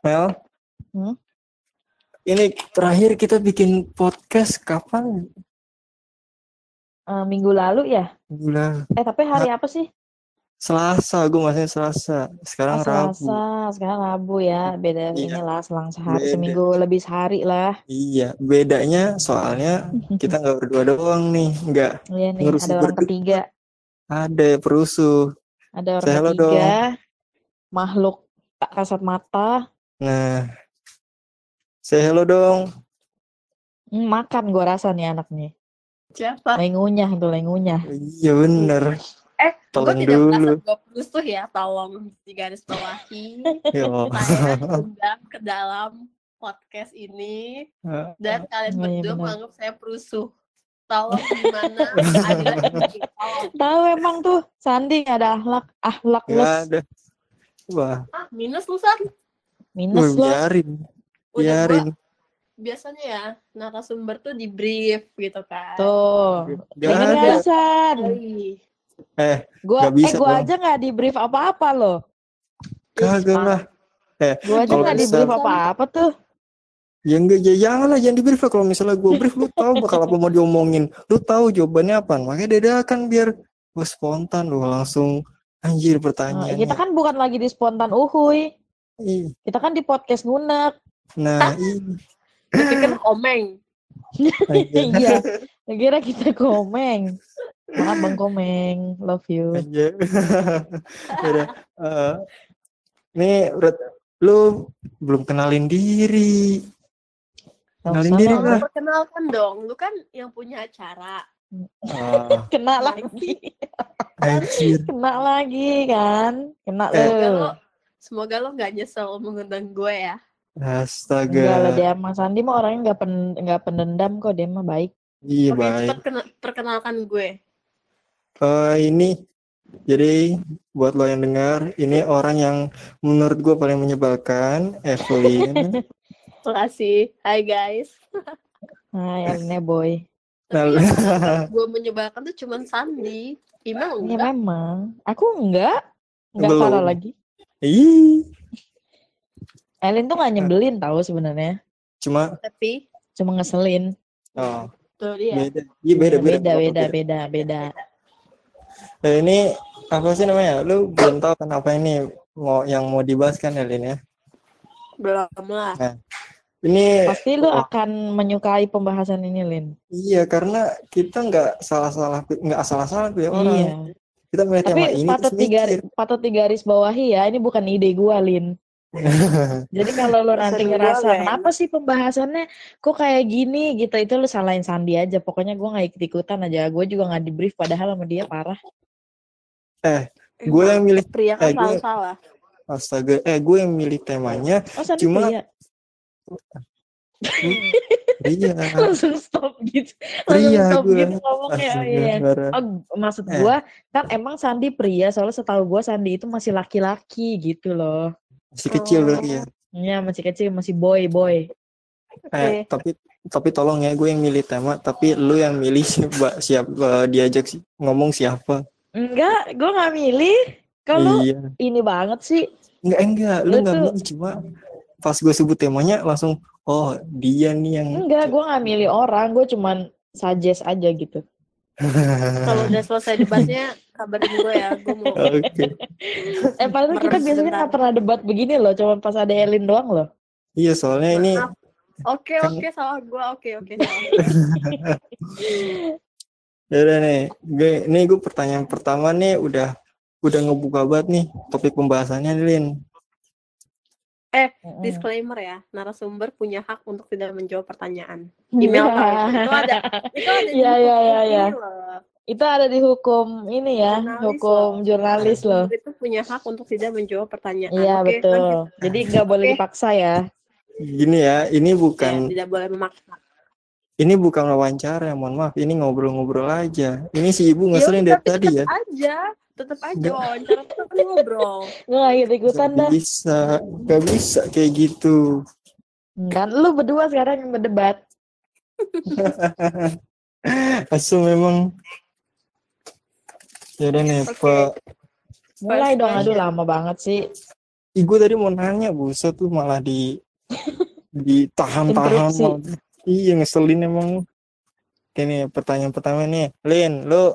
Mel, Hmm? ini terakhir kita bikin podcast kapan? Eh, minggu lalu ya? Bulan Eh tapi hari apa sih? Selasa, gue masih Selasa. Sekarang Rabu. Selasa, sekarang Rabu ya. Beda Iya. inilah selang sehari, Beda. seminggu lebih sehari lah. Iya, bedanya soalnya kita nggak berdua doang nih, nggak Iya nih, Ngurus ada orang berdua. ketiga. ada perusuh. Ada orang Say hello ketiga. Makhluk tak kasat mata. Nah, say hello dong. Hmm, makan gua rasa nih anak nih. Siapa? Lagi ngunyah tuh, lagi ngunyah. Iya bener. Eh, gue Tolong tidak merasa dulu. gue perusuh ya, tolong di garis bawahi. Yo. Saya diundang ke dalam podcast ini dan kalian Oh, iya, berdua benar. menganggap saya perusuh. Tolong gimana ada. Tahu emang tuh Sandi ada akhlak, akhlak Nggak plus ada. Wah, Ah, minus lu San. Minus gue loh. biarin, Udah biarin. gua biasanya ya narasumber tuh di brief gitu kan. Tuh. Ih, Eh, Gua Nggak bisa eh gua dong. aja nggak di brief apa-apa loh. kagak lah. Eh, Gua aja nggak di brief apa-apa tuh. ya enggak, ya jangan lah, jangan di brief. Kalau misalnya gue brief, lu tahu bakal apa mau diomongin. Lu tahu jawabannya apa. Makanya dadakan biar gue spontan lu langsung anjir Nah, pertanyaannya. kita kan bukan lagi di spontan uhuy. Ih, Kita kan di podcast ngunek. Nah, gue pikir komeng. Iya. Kira kita komeng. Maaf Bang Komeng, love you. aja. Yaudah, eh, nih lu belum kenalin diri. Kenalin diri lah. perkenalkan dong, lu kan yang punya acara. Ah, Kena lagi. anjir. Kena lagi kan. Kena Eh. Lo. Semoga lo nggak nyesel mengundang gue ya. Astaga. Enggak lah dia Mas Sandi mah orangnya nggak pen, nggak pendendam kok dia mah baik. Iya Oke, baik. cepat kena- perkenalkan gue. Eh, ini jadi buat lo yang dengar, ini orang yang menurut gue paling menyebalkan, Evelyn. Makasih. Hai guys. Nah, ya boy. Lalu, Gue menyebalkan tuh cuman Sandi. Imel Ya enggak. memang. Aku enggak. Enggak Belum. salah lagi. Ih, Elin tuh nggak nyebelin tahu sebenarnya. cuma Tapi. Cuma ngeselin. oh, tuh dia. beda. Iya beda beda. beda, beda, beda, beda. Nah, ini apa sih namanya? Lu belum tahu kan apa ini mau yang mau dibahas kan Elin ya? Belum lah. Ini Pasti lu Oh. akan menyukai pembahasan ini, Lin. iya karena kita nggak salah-salah nggak salah-salah pilih orang. Iya. Kita tema Tapi ini patut mikir. patut digaris bawahi ya. Ini bukan ide gua, Lin. Jadi kalau lu nanti ngerasa kenapa sih pembahasannya kok kayak gini gitu, itu lu salahin Sandi aja. Pokoknya gua nggak ikut-ikutan aja. Gue juga nggak di brief padahal sama dia parah. gue yang milih pria kan eh, gue- salah. astaga eh gue yang milih temanya Oh, Cuma- pria. Iya langsung stop gitu. Langsung Pria stop gua. gitu ngomongnya. Iya. parah. Oh, maksud Eh. gua kan emang Sandi pria, soalnya setahu gua Sandi itu masih laki-laki gitu loh. masih kecil Oh. ya Iya, masih kecil, masih boy, boy. eh tapi tapi tolong ya gue yang milih tema tapi lu yang milih siapa siapa diajak sih ngomong siapa Enggak, gua nggak milih. Kalau iya ini banget sih. enggak enggak lu Lu nggak milih cuma pas gue sebut temanya langsung oh dia nih yang Enggak, gua nggak milih orang, gua cuman suggest aja gitu. Kalau udah selesai debatnya, kabarin gue ya. Gue mau oke Eh, padahal kita biasanya nggak pernah debat begini loh, cuman pas ada Elin doang loh. iya soalnya ini. Oke, Kan- oke, salah gue. Oke, oke, salah. ya udah nih gue nih gue pertanyaan pertama nih udah udah ngebuka banget nih topik pembahasannya Lin Mm-mm. Disclaimer ya, narasumber punya hak untuk tidak menjawab pertanyaan. Iya. Email tahu itu. Itu ada, itu ada di Iya, hukum iya, iya, ini iya. loh. Itu ada di hukum ini ya, Jurnalis hukum loh. jurnalis loh. Itu punya hak untuk tidak menjawab pertanyaan. Iya Oke, betul. lanjut. Jadi nggak boleh dipaksa ya. gini ya ini Ya, bukan tidak boleh memaksa. ini bukan wawancara mohon maaf ini ngobrol-ngobrol aja ini si ibu ngeselin Ya dari udah, tadi ya aja, tetap aja Nggak. wawancara itu kan ngobrol. Nggak ikut ikutan dah. bisa gak bisa kayak gitu Kan lu berdua sekarang yang berdebat. asu memang ya udah nih Oke. Pak Mulai dong, aduh lama banget sih. Ih, gue tadi mau nanya, buset tuh malah di ditahan-tahan. Iya, ngeselin emang. Nih, pertanyaan pertama nih. Lin, lu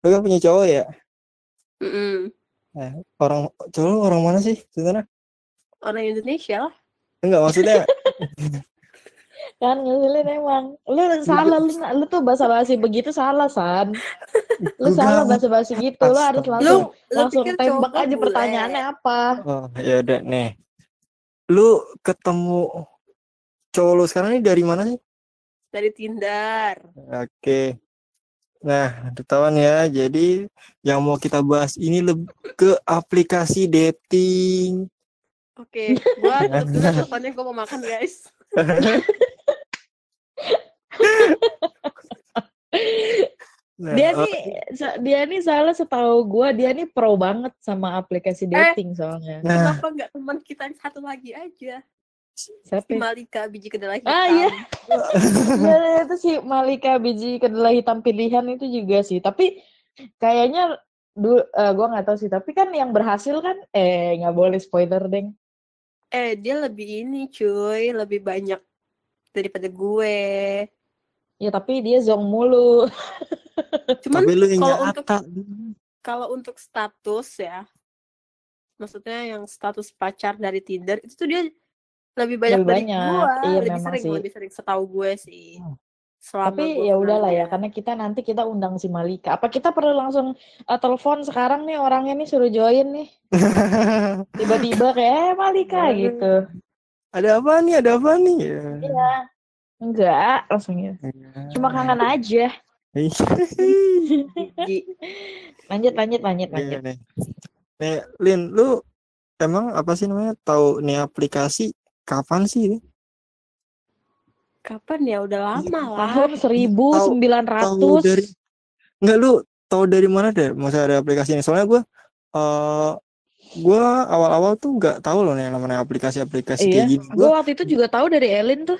lu kan punya cowok ya? Mm-mm. Orang cowok lu orang mana sih sebenarnya? Orang Indonesia lah. Enggak maksudnya kan ngeselin emang lu salah lu, lu tuh bahasa basi begitu salah san lu Gua salah bahasa basi gitu lu harus langsung lu langsung pikir tembak aja bule? pertanyaannya apa Oh, ya udah nih. Lu ketemu cowok lu sekarang ini dari mana sih? Dari Tinder. Oke. Nah, ketahuan ya. Jadi yang mau kita bahas ini lebih ke aplikasi dating. Oke, gua tutup dulu teleponnya gua mau makan guys. Nah, dia oh, nih sa- dia nih salah setahu gua dia nih pro banget sama aplikasi dating soalnya nah, Kenapa nggak teman kita yang satu lagi aja? Siapa Si? Malika biji kedelai hitam. Ah, iya. Iya, itu sih Malika biji kedelai hitam pilihan itu juga sih tapi kayaknya dulu gua nggak tahu sih tapi kan yang berhasil kan eh nggak boleh spoiler deng Eh, dia lebih ini cuy, lebih banyak daripada gue. ya tapi dia zong mulu Cuman kalau untuk kalau untuk status ya, maksudnya yang status pacar dari Tinder itu tuh dia lebih banyak Lebih dari banyak, gua, iya lebih memang sering, sih. lebih sering setahu gue sih. Hmm. Selama tapi ya udahlah ya karena kita nanti kita undang si Malika apa kita perlu langsung uh, telepon sekarang nih orangnya nih suruh join nih tiba-tiba kayak eh Malika Boleh. gitu Ada apa nih? Ada apa nih? Ya. iya enggak langsung gitu cuma kangen aja Gigi. lanjut lanjut lanjut Iya lanjut nih. Nih, Lin, lu emang apa sih namanya? Tahu nih aplikasi kapan sih? Kapan ya? Udah lama lah. tahun 1900 Tahu dari Enggak lu tahu dari mana deh? Masa ada aplikasi ini? Soalnya gua eh gua awal-awal tuh nggak tahu loh nih yang namanya aplikasi-aplikasi iya kayak gini. gue Gua waktu itu juga tahu dari Elin tuh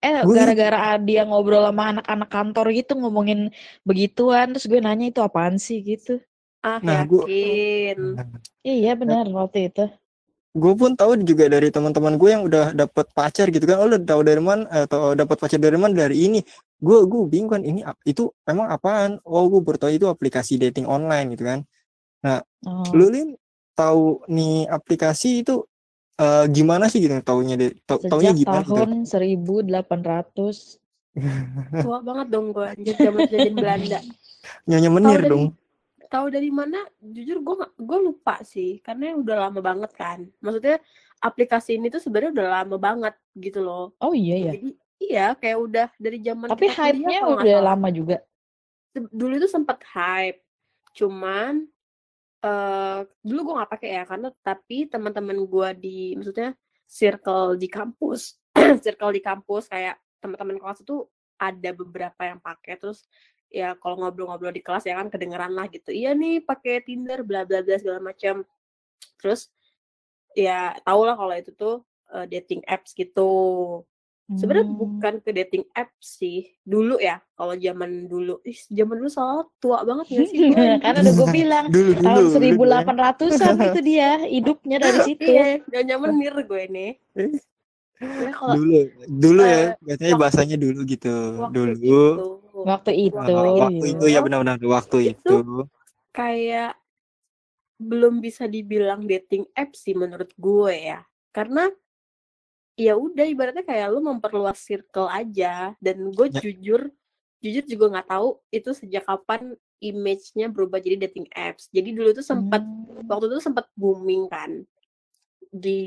eh gara-gara dia ngobrol sama anak-anak kantor gitu ngomongin begituan terus gue nanya itu apaan sih gitu Ah, Nah, gua- yakin. iya benar waktu itu gue pun tahu juga dari teman-teman gue yang udah dapet pacar gitu kan. Oh lu tahu dari mana atau dapat pacar dari mana dari ini. Gue gue bingung kan ini itu emang apaan? Oh gue baru tahu itu aplikasi dating online gitu kan. Oh. lu lin tahu nih aplikasi itu eh, gimana sih gitu taunya deh? Tau, taunya sejak gimana gitu? tahun 1800 Tua banget dong gue anjir zaman jajan Belanda. nyonya menir dong Tahu dari mana? Jujur gue gue lupa sih karena udah lama banget kan. Maksudnya aplikasi ini tuh sebenarnya udah lama banget gitu loh. oh iya ya Jadi iya kayak udah dari zaman tapi hype-nya udah lama juga dulu itu sempat hype cuman eh dulu gue nggak pakai ya karena tapi teman-teman gue di maksudnya circle di kampus circle di kampus kayak teman-teman kelas itu ada beberapa yang pakai terus ya kalau ngobrol-ngobrol di kelas ya kan kedengeran lah gitu. Iya nih pakai Tinder bla bla bla segala macam terus ya tau lah kalau itu tuh eh, dating apps gitu. Sebenarnya Hmm. bukan ke dating apps sih dulu ya kalau zaman dulu. Ih zaman dulu salah tua banget gak sih kan udah gue bilang dulu dulu tahun dulu, ya. 1800-an itu dia hidupnya dari situ. Iya dan nyaman menir gue nih Sebenarnya kalau dulu dulu ya eh, biasanya bahasanya dulu gitu. dulu itu waktu itu waktu iya. itu ya benar-benar waktu Itu itu kayak belum bisa dibilang dating apps sih menurut gue ya karena ya udah ibaratnya kayak lu memperluas circle aja dan gue Ya. jujur jujur juga nggak tahu itu sejak kapan image-nya berubah jadi dating apps jadi dulu tuh sempat Hmm. waktu itu sempat booming kan di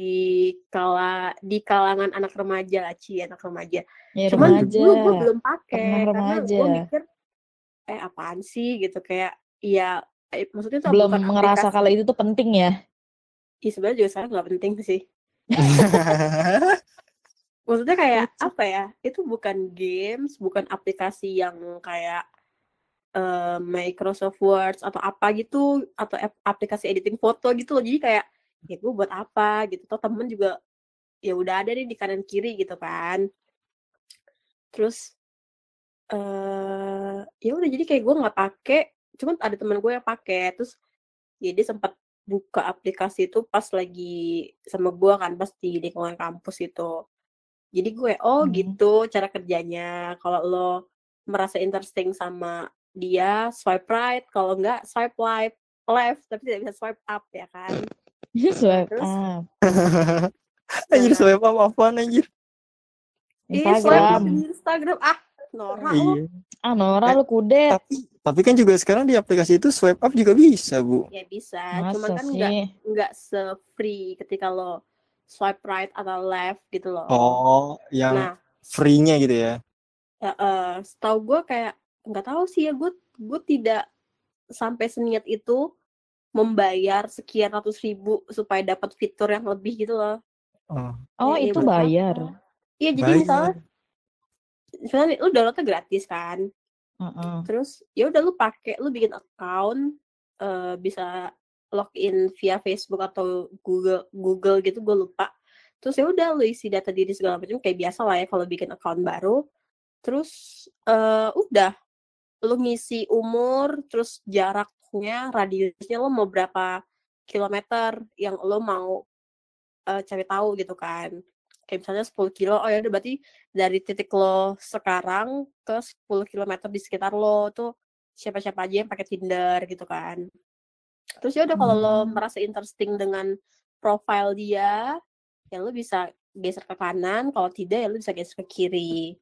kala di kalangan anak remaja lah Ci, anak remaja. Ya cuman remaja. dulu gue belum pakai karena gue mikir eh apaan sih? Gitu kayak ya eh, maksudnya tuh belum bukan ngerasa aplikasi. kalau itu tuh penting ya? Ih, sebenarnya juga sekarang nggak penting sih. Maksudnya kayak Lucu. apa ya itu bukan games bukan aplikasi yang kayak eh, Microsoft Word atau apa gitu atau ap- aplikasi editing foto gitu loh. Jadi kayak ya gue buat apa gitu toh temen juga ya udah ada nih di kanan kiri gitu kan terus eh ya udah jadi kayak gue nggak pakai cuman ada temen gue yang pakai terus ya dia sempat buka aplikasi itu pas lagi sama gua kan pas di lingkungan kampus itu. Jadi gue oh Hmm. gitu cara kerjanya. Kalau lo merasa interesting sama dia swipe right, kalau enggak swipe left, left tapi tidak bisa swipe up ya kan. Swipe Terus? up. anjir swipe up apaan anjir Iya, swipe up Instagram. di Instagram. Ah, Nora lo. iya Ah, Nora Eh, lu kudet. tapi tapi kan juga sekarang di aplikasi itu swipe up juga bisa bu Ya bisa, Masa kan enggak sih? enggak se-free ketika lo swipe right atau left gitu loh. oh yang Nah, free-nya gitu ya ya, eh, setahu gue kayak nggak tahu sih ya gue gue tidak sampai seniat itu membayar sekian ratus ribu supaya dapat fitur yang lebih gitu loh. oh Oh, Ya, ya itu buat bayar. Iya jadi bayar. misalnya misalnya lu downloadnya gratis kan, Heeh. terus ya udah lu pakai lu bikin account eh, bisa login via Facebook atau Google Google gitu gue lupa. Terus ya udah lu isi data diri segala macam kayak biasa lah ya kalau bikin account baru. Terus eh udah lu ngisi umur, terus jaraknya, radiusnya lo mau berapa kilometer yang lo mau eh, cari tahu gitu kan. Kayak misalnya 10 kilo, oh ya udah berarti dari titik lo sekarang ke 10 kilometer di sekitar lo tuh siapa-siapa aja yang pakai Tinder gitu kan. Terus ya udah kalau lo Hmm. merasa interesting dengan profile dia, ya lo bisa geser ke kanan, kalau tidak ya lo bisa geser ke kiri.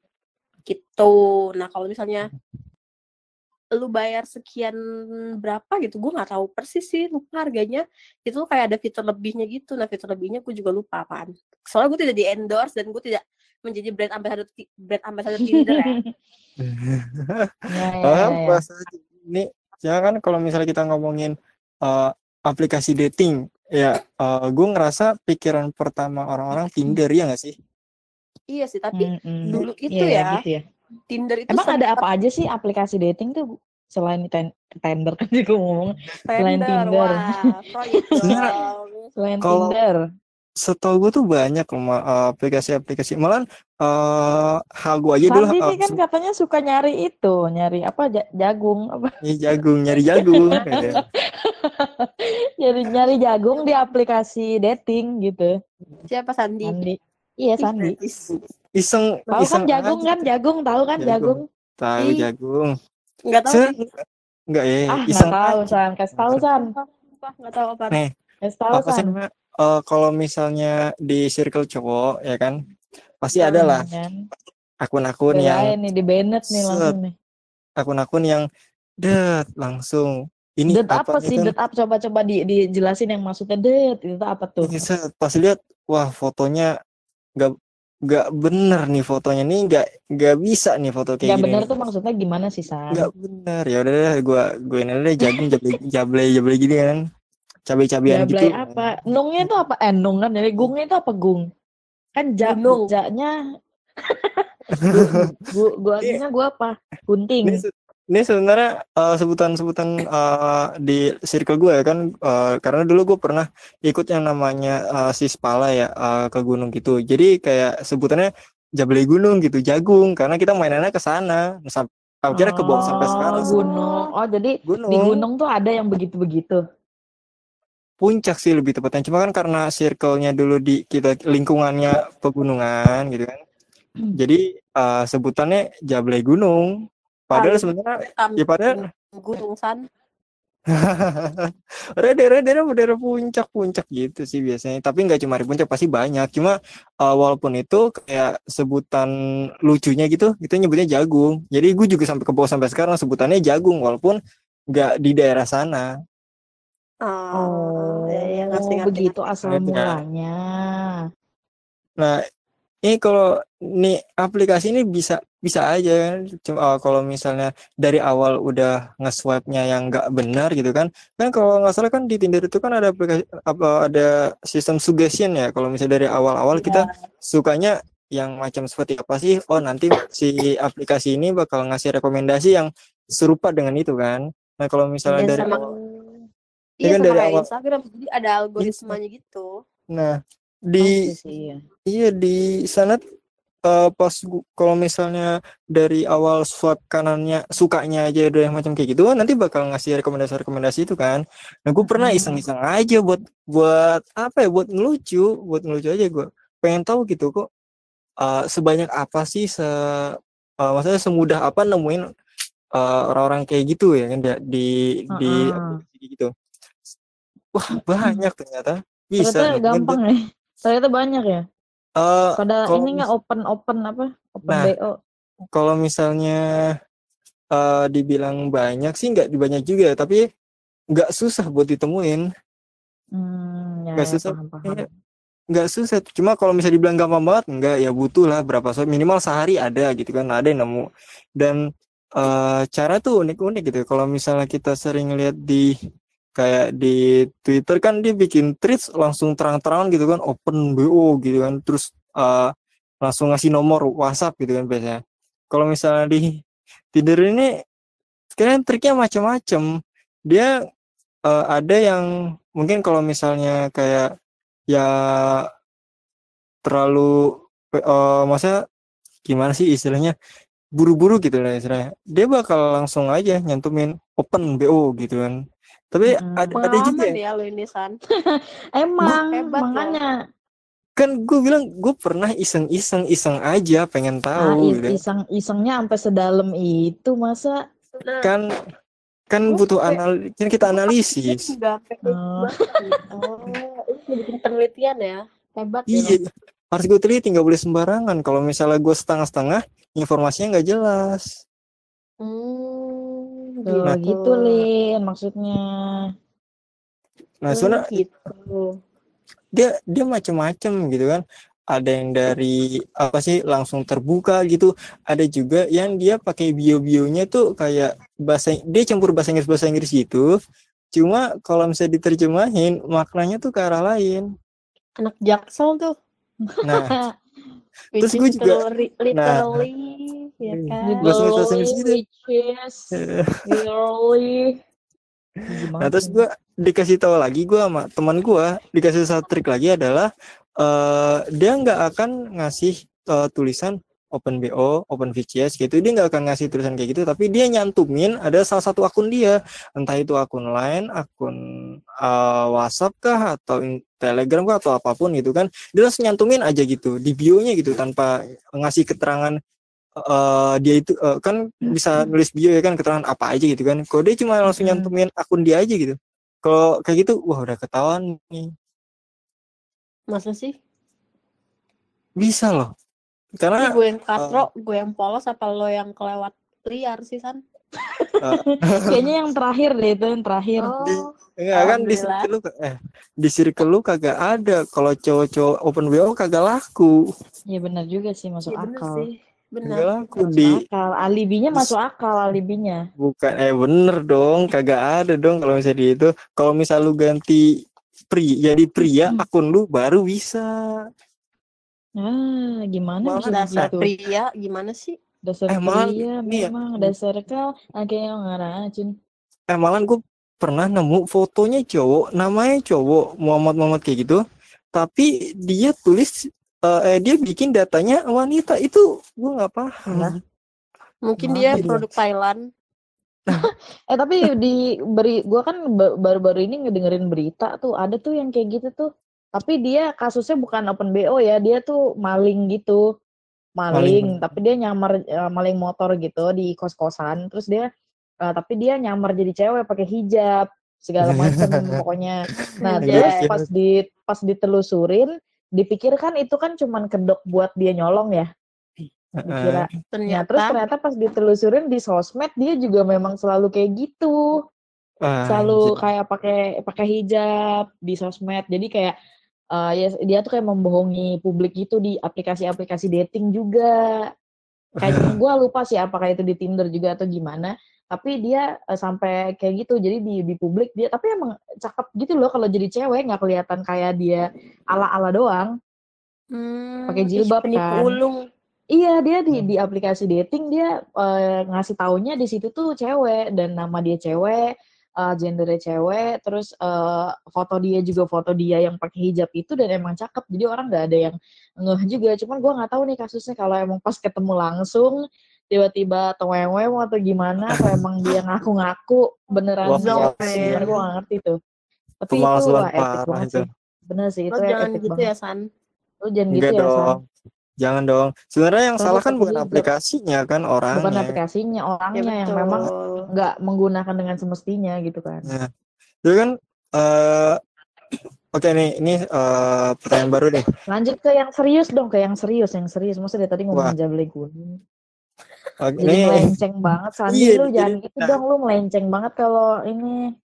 Gitu. Nah, kalau misalnya lu bayar sekian berapa gitu, gue nggak tahu persis sih, lupa harganya. Itu kayak ada fitur lebihnya gitu. Nah, fitur lebihnya gue juga lupa apaan. Soalnya gue tidak di endorse dan gue tidak menjadi brand ambassador brand ambassador Tinder ya. Ya, ya, ya, ya. bahas aja. Ini ya kan kalau misalnya kita ngomongin eh, aplikasi dating, ya gue ngerasa pikiran pertama orang-orang Tinder ya nggak sih? iya sih, tapi Mm-mm. dulu itu Iya, ya, gitu ya. Tinder itu Emang ada apa aja sih aplikasi dating tuh selain ten- Tinder kan gue ngomong selain Tinder. Wah, dong. selain Kalau- Tinder. Setahu gue tuh banyak loh eh, aplikasi-aplikasi. Malah eh hal gue aja dulu Sandi nih kan katanya suka nyari itu, nyari apa ja- jagung apa nyari jagung, nyari jagung. gitu. nyari nyari jagung di aplikasi dating gitu. Siapa Sandi? Sandi. Iya Sandi. Iseng, Tahu kan jagung aja kan jagung tahu kan Jagung. jagung. Tahu Ih. jagung. Nggak tahu sih. enggak ya, Ah nggak iseng tahu. San, kasih tahu San, Nggak tahu apa. Nih, kasih tahu apa sih San. namanya? Eh, kalau misalnya di circle cowok ya kan, pasti Hmm. ada lah Kan. akun-akun yang nih di Bennett nih langsung nih. akun-akun yang det langsung ini Det apa nih sih? kan? Det apa coba-coba di, dijelasin yang maksudnya det itu apa tuh? Ini set, pas lihat wah fotonya nggak nggak bener nih fotonya nih nggak nggak bisa nih foto kayak Gak gini bener nih. tuh maksudnya gimana sih San? nggak bener ya udah deh gue gue ini deh jagung jable jable jable gini kan cabai cabean gitu Jablay apa? Nungnya itu apa? Eh, nung kan. Jadi gungnya itu apa gung? Kan ja, Gunung. jaknya gua gua artinya gua apa? Gunting. Ini sebenarnya eh, sebutan-sebutan eh, di circle gue ya kan eh, karena dulu gue pernah ikut yang namanya eh, Sispala ya eh, ke gunung gitu. Jadi kayak sebutannya Jabli Gunung gitu jagung karena kita mainannya ke sana. Akhirnya ke bawah sampai Oh, sekarang. gunung. Oh, jadi gunung di gunung. tuh ada yang begitu-begitu. puncak sih lebih tepatnya. Cuma kan karena circle-nya dulu di kita lingkungannya pegunungan gitu kan. Hmm. jadi eh, sebutannya Jable Gunung padahal sebenarnya Tam- ya padahal Gunung San. daerah-daerah daerah puncak-puncak gitu sih biasanya. Tapi nggak cuma di puncak pasti banyak. Cuma eh, walaupun itu kayak sebutan lucunya gitu itu nyebutnya jagung. Jadi gue juga sampai ke bawah sampai sekarang sebutannya jagung walaupun nggak di daerah sana. Oh, ya, ya, Oh, ngerti, ngerti, begitu asal mulanya. nah ini kalau nih aplikasi ini bisa bisa aja kan cuma eh, kalau misalnya dari awal udah nge-swipe-nya yang nggak benar gitu kan kan kalau nggak salah kan di Tinder itu kan ada aplikasi apa ada sistem suggestion ya kalau misalnya dari awal-awal Iya. kita sukanya yang macam seperti apa sih oh nanti si aplikasi ini bakal ngasih rekomendasi yang serupa dengan itu kan nah kalau misalnya Dan dari sama- awal Iya, kan sama dari awal- Instagram. Jadi ada algoritmanya gitu. nah di sih, iya. Iya di sana eh, pas kalau misalnya dari awal swipe kanannya sukanya aja udah yang macam kayak gitu nanti bakal ngasih rekomendasi-rekomendasi itu kan. Nah gue pernah Mm-mm. iseng-iseng aja buat buat apa ya buat ngelucu buat ngelucu aja gue pengen tahu gitu kok eh, sebanyak apa sih se eh, maksudnya semudah apa nemuin eh, orang-orang kayak gitu ya kan ya, di di aplikasi kayak gitu. Wah banyak ternyata. Bisa Ternyata gampang ya. Ternyata banyak ya. Eh, Pada kalau ini nggak open open apa? Open Nah. BO. kalau misalnya eh, dibilang banyak sih nggak banyak juga tapi nggak susah buat ditemuin Hmm, ya, nggak ya, susah paham paham. Iya, nggak susah cuma kalau misalnya dibilang gampang banget nggak ya butuh lah berapa so minimal sehari ada gitu kan ada yang nemu dan eh, cara tuh unik-unik gitu kalau misalnya kita sering lihat di kayak di Twitter kan dia bikin tweets langsung terang-terangan gitu kan open BO gitu kan terus eh, langsung ngasih nomor WhatsApp gitu kan biasanya. Kalau misalnya di Tinder ini sekarang triknya macam-macam dia eh, ada yang mungkin kalau misalnya kayak ya terlalu eh maksudnya gimana sih istilahnya buru-buru gitu lah istilahnya. Dia bakal langsung aja nyantumin open BO gitu kan tapi Mm-mm. ada ada juga ya ya lo ini San. Emang Hebat loh. makanya kan gue bilang gue pernah iseng-iseng iseng aja pengen ah, tahu gitu iseng isengnya sampai sedalam itu masa Nah, kan kan butuh anal kan kita analisis Oh. Oh, ini bikin penelitian ya. Hebat ya. iya harus gue teliti nggak boleh sembarangan kalau misalnya gue setengah-setengah informasinya nggak jelas Hmm, Tuh, gitu Lin maksudnya. nah sebenarnya gitu. dia dia macam-macam gitu kan ada yang dari apa sih langsung terbuka gitu ada juga yang dia pakai bio-bionya tuh kayak bahasa dia campur bahasa Inggris bahasa Inggris gitu cuma kalau misalnya diterjemahin maknanya tuh ke arah lain Anak jaksel tuh. nah Terus gue juga- literally, nah. Ya kan. Inggris gitu. Nah terus gue dikasih tahu lagi gue sama teman gue dikasih satu trik lagi adalah eh dia nggak akan ngasih eh, tulisan open BO, open VCS gitu. Dia nggak akan ngasih tulisan kayak gitu, tapi dia nyantumin ada salah satu akun dia, entah itu akun lain, akun eh, WhatsApp kah atau Telegram kah atau apa pun gitu kan. Dia langsung nyantumin aja gitu di bio-nya gitu tanpa ngasih keterangan eh, dia itu eh, kan bisa nulis bio ya kan keterangan apa aja gitu kan. Kalau dia cuma langsung Hmm. nyantumin akun dia aja gitu. Kalau kayak gitu, wah udah ketahuan nih. Masa sih? Bisa loh. Ini Karena gue yang katro, gue yang polos, apa lo yang kelewat liar sih, San? eh, Kayaknya yang terakhir deh itu yang terakhir. Oh, enggak kan di circle lu eh di circle lu kagak ada. Kalau cowok-cowok open BO kagak laku. Iya benar juga sih masuk bener akal. sih. Kagak Bener. laku Masuk di akal. Alibinya masuk akal alibinya. bukan eh bener dong, kagak ada dong kalau misalnya di itu. Kalau misal lu ganti pri jadi pria Hmm. akun lu baru bisa. Ah, gimana bisa Dasar begitu? pria gimana sih? Dasar Eh, malah pria ini ya. memang dasar kau akhirnya ngaracun. Eh malah gue pernah nemu fotonya cowok, namanya cowok Muhammad Muhammad kayak gitu. Tapi dia tulis eh eh, dia bikin datanya wanita itu gue nggak paham. Lah. Mungkin Kenapa dia dia? produk Thailand. Eh tapi di beri gua kan ba- baru-baru ini ngedengerin berita tuh ada tuh yang kayak gitu tuh. Tapi dia kasusnya bukan open BO ya, dia tuh maling gitu. Maling, Maling. tapi dia nyamar eh, maling motor gitu di kos-kosan. Terus dia eh, tapi dia nyamar jadi cewek pakai hijab segala macam pokoknya. Nah, Anjay. terus pas di pas ditelusurin dipikirkan itu kan cuman kedok buat dia nyolong ya. Dikira. Nah, Ternyata terus ternyata pas ditelusurin di sosmed dia juga memang selalu kayak gitu. Ah, selalu kayak pakai pakai hijab di sosmed. Jadi kayak eh, ya dia tuh kayak membohongi publik gitu di aplikasi-aplikasi dating juga. Kayaknya gue lupa sih apakah itu di Tinder juga atau gimana tapi dia eh, sampai kayak gitu jadi di di publik dia tapi emang cakep gitu loh kalau jadi cewek nggak kelihatan kayak dia ala-ala doang hmm, pakai jilbab kan. ulung. Iya dia di di aplikasi dating dia eh, ngasih taunya di situ tuh cewek dan nama dia cewek uh, gendernya cewek, terus uh, foto dia juga foto dia yang pakai hijab itu dan emang cakep. Jadi orang nggak ada yang ngeh juga. Cuman gue nggak tahu nih kasusnya kalau emang pas ketemu langsung tiba-tiba tewewem atau gimana atau emang dia ngaku-ngaku beneran Wah, wah, sebenarnya gue gak ngerti tuh. Tapi itu wah epic banget itu. sih. Bener sih itu Lo jangan epic gitu banget. ya, San. Lu jangan gitu Enggak ya, San. dong. Jangan dong. Sebenarnya yang Terus salah kan bukan hijab. aplikasinya kan Bukan orangnya. aplikasinya, Ya orangnya yang memang nggak menggunakan dengan semestinya gitu kan. Nah, jadi kan eh oke nih, ini eh pertanyaan baru nih. Lanjut ke yang serius dong, ke yang serius, yang serius. Maksudnya dari tadi Wah. ngomongin Jabli Oke, Jadi ini melenceng banget, Sandi. Iya, lu jadi- jangan gitu nah. dong, lu melenceng banget kalau ini.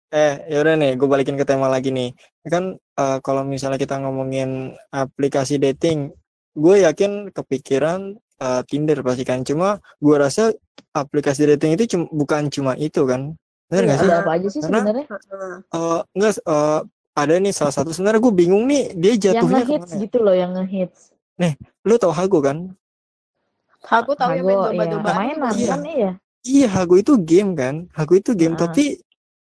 Eh, yaudah nih, gue balikin ke tema lagi nih. Kan eh, kalau misalnya kita ngomongin aplikasi dating, gue yakin kepikiran eh, Tinder pasti kan. Cuma gue rasa aplikasi dating itu cum- bukan cuma itu kan. Bener Iya, nggak sih? ada apa aja sih sebenarnya? Eh, enggak, eh, ada nih salah satu sebenarnya gue bingung nih dia Yang jatuhnya ngehits ke mana ya? gitu loh, yang ngehits. Lu tau Hago kan? Aku tahu yang main Hago, iya. Mainan Iya. kan iya. Iya, Hago itu game kan. Hago itu game, Heeh. tapi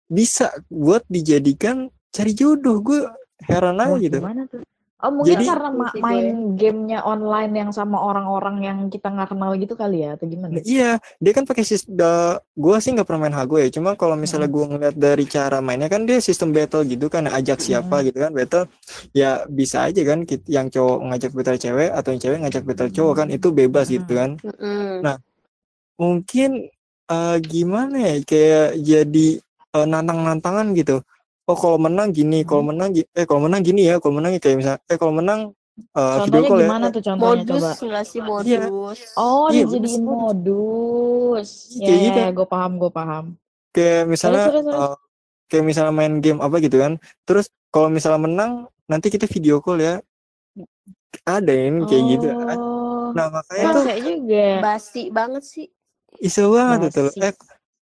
bisa buat dijadikan cari jodoh. Gue heran aja Wah, gitu. gimana tuh? Oh, mungkin Jadi- karena ma- main gamenya online yang sama orang-orang yang kita nggak kenal gitu kali ya, atau gimana? Nah, iya, dia kan pakai sistem. Gue sih nggak pernah main Hago ya. Cuma kalau misalnya gue ngeliat dari cara mainnya kan dia sistem battle gitu kan, ajak siapa gitu kan battle. Ya bisa aja kan, kit- yang cowok ngajak battle cewek atau yang cewek ngajak battle cowok kan itu bebas gitu kan. Heeh. Nah, Mungkin eh, gimana ya, kayak jadi eh, nantang-nantangan gitu. Oh kalau menang gini, kalau menang eh kalau menang gini ya, kalau menang kayak misalnya eh kalau menang eh, video Contohnya call ya. gimana tuh contohnya modus coba? nggak sih Iya. modus? Oh, Iya, dijadiin modus. modus. Iya, Ya, kayak ya, gitu. gue paham, gue paham. kayak misalnya terus, terus. eh, kayak misalnya main game apa gitu kan terus kalau misalnya menang nanti kita video call ya ada yang kayak gitu Oh, nah makanya tuh Rese juga. Basi banget sih. iso banget tuh eh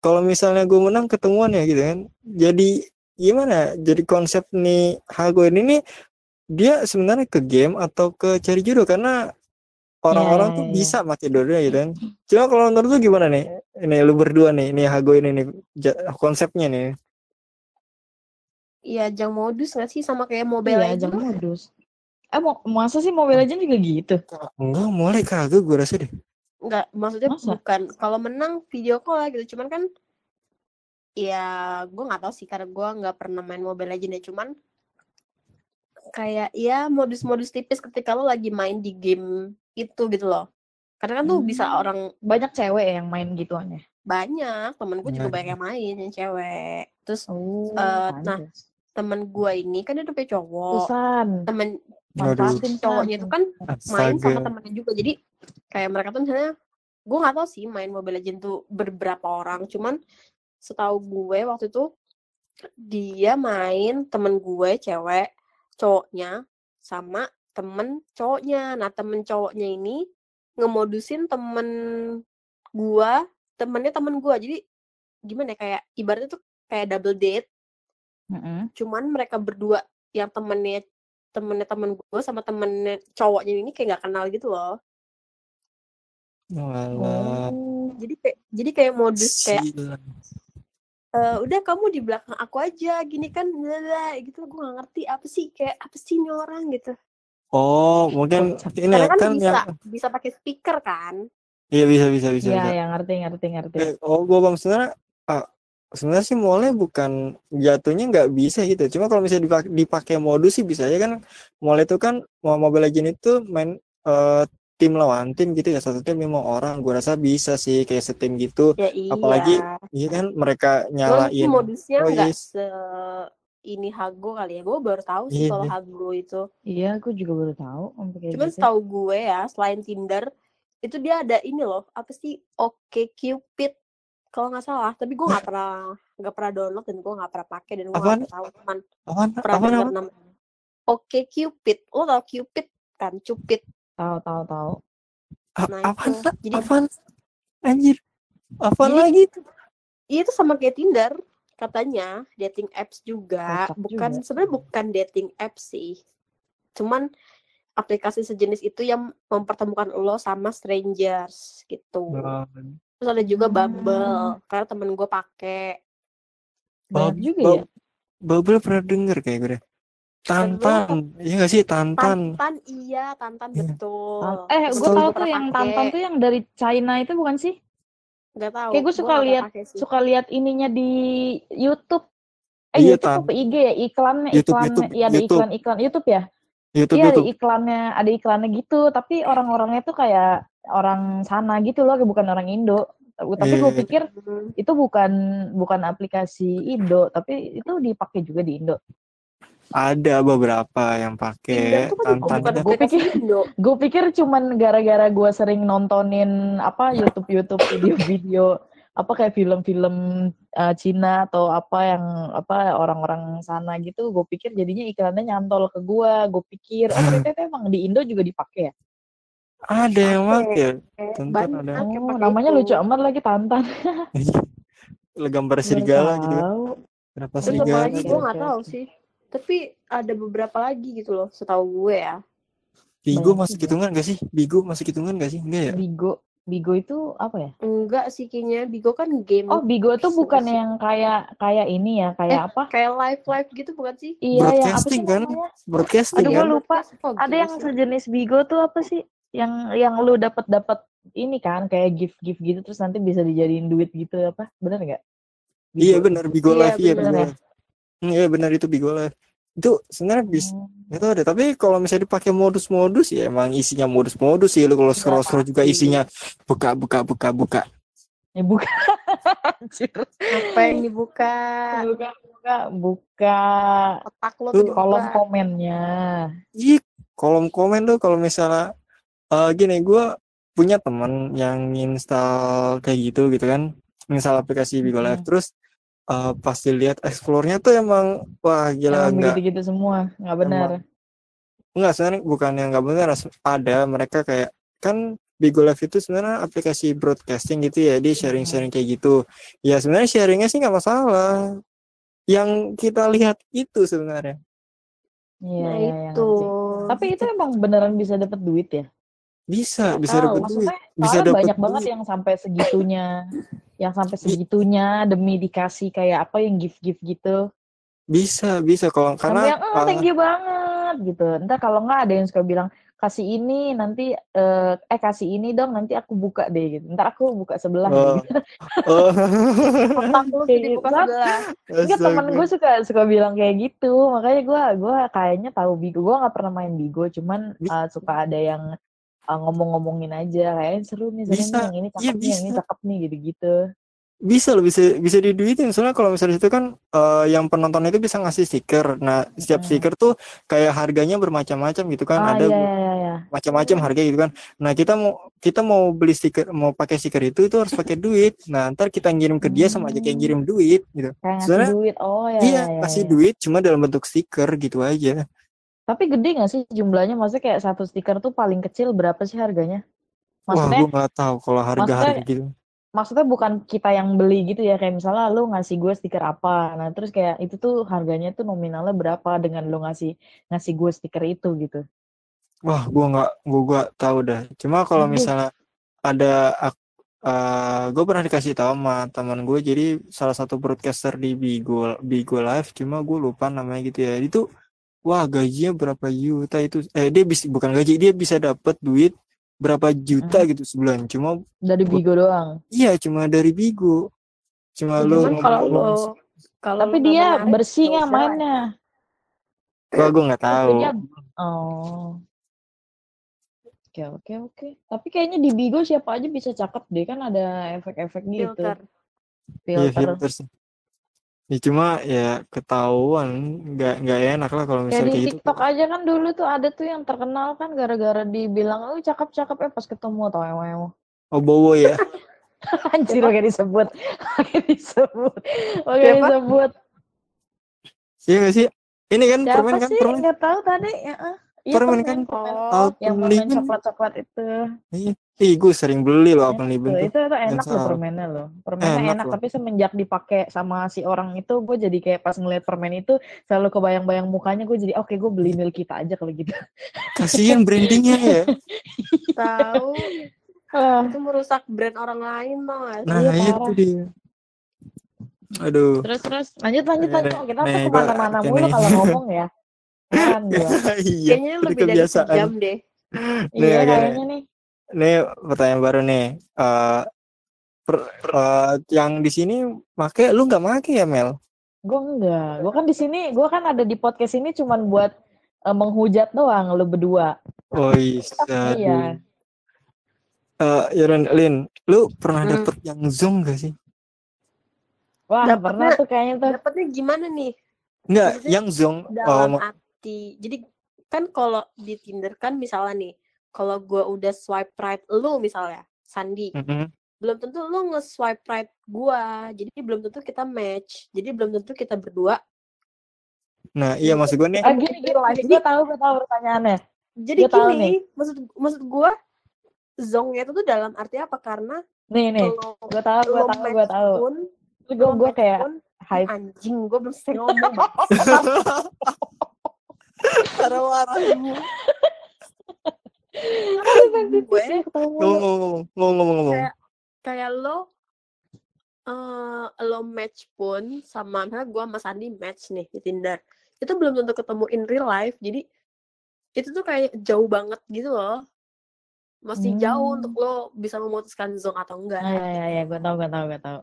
kalau misalnya gue menang ketemuan ya gitu kan jadi gimana jadi konsep nih Hago ini nih dia sebenarnya ke game atau ke cari jodoh karena orang-orang Ya, tuh ya. bisa pakai dua-duanya gitu kan cuma kalau menurut lu gimana nih ini lu berdua nih ini Hago ini nih konsepnya nih Iya, jang modus nggak sih sama kayak Mobile Iya, Legends? jangan modus. Eh, mau, masa sih Mobile Legends juga gitu? enggak mulai kagak gue rasa deh Nggak, maksudnya Masa? bukan kalau menang video call gitu. Cuman kan ya gue nggak tahu sih karena gue nggak pernah main Mobile Legends ya. Cuman kayak ya modus-modus tipis ketika lo lagi main di game itu gitu loh. Karena kan tuh bisa Hmm. orang Banyak cewek yang main gituannya. banyak temenku juga Nah. banyak yang main yang cewek. Terus Oh, Eh, nah, temen gue ini kan dia udah punya cowok. Susan. Temen San. cowoknya itu kan main sama temennya juga jadi kayak mereka tuh misalnya gue nggak tahu sih main Mobile Legends tuh beberapa orang cuman setahu gue waktu itu dia main temen gue cewek cowoknya sama temen cowoknya. Nah temen cowoknya ini ngemodusin temen gue temennya temen gue jadi gimana ya kayak ibaratnya tuh kayak double date. Mm-mm. cuman mereka berdua yang temennya temennya temen gue sama temennya cowoknya ini kayak gak kenal gitu loh. Walah, Oh. jadi kayak jadi kayak modus kayak "Eh, udah kamu di belakang aku aja gini kan bla gitu gue gak ngerti apa sih kayak apa sih ini orang gitu Oh, mungkin Kocak. ini karena ya kan kan bisa yang bisa pakai speaker kan iya bisa bisa bisa Iya, bisa. ya ngerti, ngerti, ngerti. Eh, oh, gua bang sebenarnya ah, sebenarnya sih mulai bukan jatuhnya nggak bisa gitu. Cuma kalau misalnya dipakai, dipakai modus sih bisa aja kan. Mulai itu kan mau Mobile Legends itu main eh, tim lawan tim gitu ya satu tim lima orang. Gua rasa bisa sih kayak setim gitu. ya iya Apalagi iya kan mereka nyalain. modusnya Oh, nggak yes. se ini Hago kali ya gue baru tahu sih Iya, kalau iya. Hago itu Iya, aku juga baru tahu Cuman gitu. setahu gue ya, selain Tinder, itu dia ada ini loh, apa sih? Oke Cupid kalau nggak salah. Tapi gue nggak pernah nggak pernah download dan gue nggak pernah pakai dan gue nggak tahu cuman Apaan? pernah Apaan? Apaan? Oke Cupid, lo tau Cupid kan? Cupid. Tahu, tahu, tahu. A- Nah, Apaan? itu. Jadi- Apaan? Anjir. Apaan Jadi- lagi itu? Iya itu sama kayak Tinder katanya dating apps juga bukan sebenarnya bukan dating apps sih cuman aplikasi sejenis itu yang mempertemukan lo sama strangers gitu Oh, terus ada juga Hmm. Bumble karena temen gue pakai Banyak Bab- juga bab- ya. Bubble pernah denger kayak gue deh. Tantan, iya gak sih Tantan? Tantan iya, Tantan Iya. betul. Eh, gue tahu pernah tuh yang pakai. Tantan tuh yang dari China itu bukan sih? Nggak tahu. Kayak gue Gua suka lihat suka lihat ininya di YouTube. Eh Iya, YouTube apa IG ya? Iklannya YouTube, iklannya YouTube, iya ada YouTube. iklan iklan YouTube ya? YouTube Iya ada YouTube. iklannya ada iklannya gitu. Tapi orang-orangnya tuh kayak orang sana gitu loh, bukan orang Indo. Tapi gue Iya. pikir Hmm. itu bukan bukan aplikasi Indo, tapi itu dipakai juga di Indo. Ada beberapa yang pakai Tantan aplikasi pikir-. Gue pikir cuman gara-gara gue sering nontonin apa YouTube YouTube video-video apa kayak film-film uh, Cina atau apa yang apa orang-orang sana gitu. Gue pikir jadinya iklannya nyantol ke gue. Gue pikir oh ternyata itu emang di Indo juga dipakai ya. Ada yang Pakai. Tantan banyak ada. yang Oh, namanya itu. lucu amat lagi Tantan. Gambar serigala gitu kan. tahu. Kenapa Terus apa serigala? gue nggak tahu sih. Tapi ada beberapa lagi gitu loh, setahu gue ya. Bigo Banyak masuk hitungan gak sih? Bigo masuk hitungan gak sih? Enggak ya? Bigo. Bigo itu apa ya? Enggak sih kayaknya Bigo kan game Oh, Bigo tuh bukan sih. yang kayak kayak ini ya, kayak apa? kayak live live gitu bukan sih? Iya, yang apa sih Broadcasting kan? namanya? Broadcasting Aduh, kan? gue lupa. Oh, Ada yang sih. sejenis Bigo tuh apa sih? Yang yang lu dapat dapat ini kan kayak gift gift gitu terus nanti bisa dijadiin duit gitu apa? Bener nggak? Iya benar Bigo Iya, Live iya benar Bigo. Live. Iya benar itu Bigo Live. Itu sebenarnya bisa Hmm, itu ada tapi kalau misalnya dipakai modus-modus ya emang isinya modus-modus sih lu kalau Udah scroll-scroll juga pasti. isinya buka buka buka buka. ya buka. Anjir. Apa yang dibuka? buka buka buka Otak lo Tuh, kolom komennya. Ih, kolom komen tuh kalau misalnya eh gini gua punya teman yang install kayak gitu gitu kan. Install aplikasi Bigo Live Mm-mm. terus eh pas dilihat explore-nya tuh emang wah gila Emang enggak begitu-gitu semua, nggak benar. Enggak, sebenarnya bukan yang nggak benar. Ada mereka kayak kan Bigo Live itu sebenarnya aplikasi broadcasting gitu ya, dia sharing-sharing kayak gitu. Ya sebenarnya sharingnya sih nggak masalah. Yang kita lihat itu sebenarnya. Iya, Nah, iya, iya, itu. ngerti. Tapi itu emang beneran bisa dapat duit ya? Bisa, Nggak bisa dapat duit. Bisa dapat banyak banget duit. yang sampai segitunya, yang sampai segitunya demi dikasih kayak apa yang gift-gift gitu. Bisa, bisa kalau karena yang, "Eh, thank uh, you banget gitu. Ntar kalau nggak ada yang suka bilang kasih ini nanti eh, eh kasih ini dong nanti aku buka deh gitu. Ntar aku buka sebelah Oh. gitu. oh, tuh Kayak dibuka gitu. sebelah. Enggak temen gue suka suka bilang kayak gitu. Makanya gue gua kayaknya tahu Bigo. Gue nggak pernah main Bigo, cuman eh, suka ada yang eh, ngomong-ngomongin aja kayaknya seru nih, Bisa. nih yang ini Iya, cakep nih, yang ini bisa. cakep nih gitu-gitu. bisa loh bisa bisa diduitin soalnya kalau misalnya itu kan eh, yang penonton itu bisa ngasih stiker nah setiap Mm. stiker tuh kayak harganya bermacam-macam gitu kan Ah ada iya iya iya. macam-macam harga gitu kan. Nah kita mau kita mau beli stiker mau pakai stiker itu itu harus pakai duit. Nah ntar kita ngirim ke dia sama aja kayak ngirim duit gitu. Kayak Sebenarnya duit. Oh ya. iya ya, ya, kasih ya. duit cuma dalam bentuk stiker gitu aja. Tapi gede nggak sih jumlahnya? Maksudnya kayak satu stiker tuh paling kecil berapa sih harganya? Wah Maksudnya gue nggak tahu kalau harga-harga maksudnya- gitu. maksudnya bukan kita yang beli gitu ya kayak misalnya lu ngasih gue stiker apa nah terus kayak itu tuh harganya tuh nominalnya berapa dengan lu ngasih ngasih gue stiker itu gitu Wah gue nggak gue nggak tahu dah. Cuma kalau misalnya ada gue pernah dikasih tahu sama teman gue jadi salah satu broadcaster di Bigo Bigo Live cuma gue lupa namanya gitu ya itu wah gajinya berapa juta itu? Eh dia bisa bukan gaji dia bisa dapat duit berapa juta Hmm. gitu sebulan. Cuma dari Bigo doang? Iya cuma dari Bigo. Cuma lu Cuman kalau lo kalau tapi lo dia menarik, bersih nggak nggak usah. lah. mainnya gua gue nggak tahu. oh. Oke oke oke. Tapi kayaknya di Bigo siapa aja bisa cakep deh kan ada efek-efek gitu. Filter. iya filter. filter sih ya cuma ya ketahuan nggak nggak enak lah kalau Kayak misalnya di kayak gitu TikTok aja kan dulu tuh ada tuh yang terkenal kan gara-gara dibilang, oh cakep-cakep eh pas ketemu tau emo oh bowo ya Anjir Siapa? pakai disebut, pakai disebut, pakai Siapa? disebut. iya nggak sih ini kan Siapa permen kan sih? permen Nggak tahu tadi. Ya, ah. Iya, Permen permen, kan? permen. Oh, Yang permen coklat-coklat itu. iya ih gue sering beli loh apa Enak nih tuh. Itu, itu enak loh salah. permennya loh. Permennya Enak enak, loh. tapi semenjak dipakai sama si orang itu, gue jadi kayak pas ngeliat permen itu selalu kebayang-bayang mukanya, gue jadi oke gue beli milk kita aja kalau gitu. kasihan brandingnya ya tahu Ah, itu merusak brand orang lain sih? nah Iya, itu dia Aduh. Terus terus lanjut lanjut lanjut. nih, Kita tuh nih, gua ke mana-mana mulu kalau ngomong ya. Heran gua. iya, Kayaknya lebih dari kebiasaan. sejam deh. Nih, Iya kayaknya nih. Nih pertanyaan baru nih. Eh per- eh, yang di sini make lu nggak make ya Mel? Gue enggak. Gue kan di sini, gue kan ada di podcast ini cuman buat eh, menghujat doang lu berdua. Oh iya. Iya. Eh, Yoran, Lin, lu pernah Hmm. dapet yang zoom gak sih? Wah, Dapetnya- pernah tuh kayaknya tuh. Dapatnya gimana nih? Enggak, Maksudnya yang zoom. Dalam Oh, arti. Jadi kan kalau di Tinder kan misalnya nih, kalau gue udah swipe right lu misalnya, Sandi, Mm-mm. belum tentu lu nge-swipe right gua. Jadi belum tentu kita match. Jadi belum tentu kita berdua. Nah, iya maksud gue nih. Ah, gini, gini, Jadi- gue tahu, gue tahu pertanyaannya. Jadi Gua gini, maksud maksud gua zongnya itu tuh dalam arti apa? Karena Nih, nih, gue tahu, gue tahu, gue tahu. Gue gue kayak pun, hype. anjing, gue belum selesai ngomong. Marah-marah gue. Ngomong, ngomong, ngomong, ngomong, ngomong. kayak kayak lo eh lo match pun sama misalnya gue sama Sandi match nih di Tinder itu belum tentu ketemu in real life jadi itu tuh kayak jauh banget gitu loh masih jauh Hmm. untuk lo bisa memutuskan zong atau enggak ya, ya, ya, gue tahu, gue tahu, gue tahu.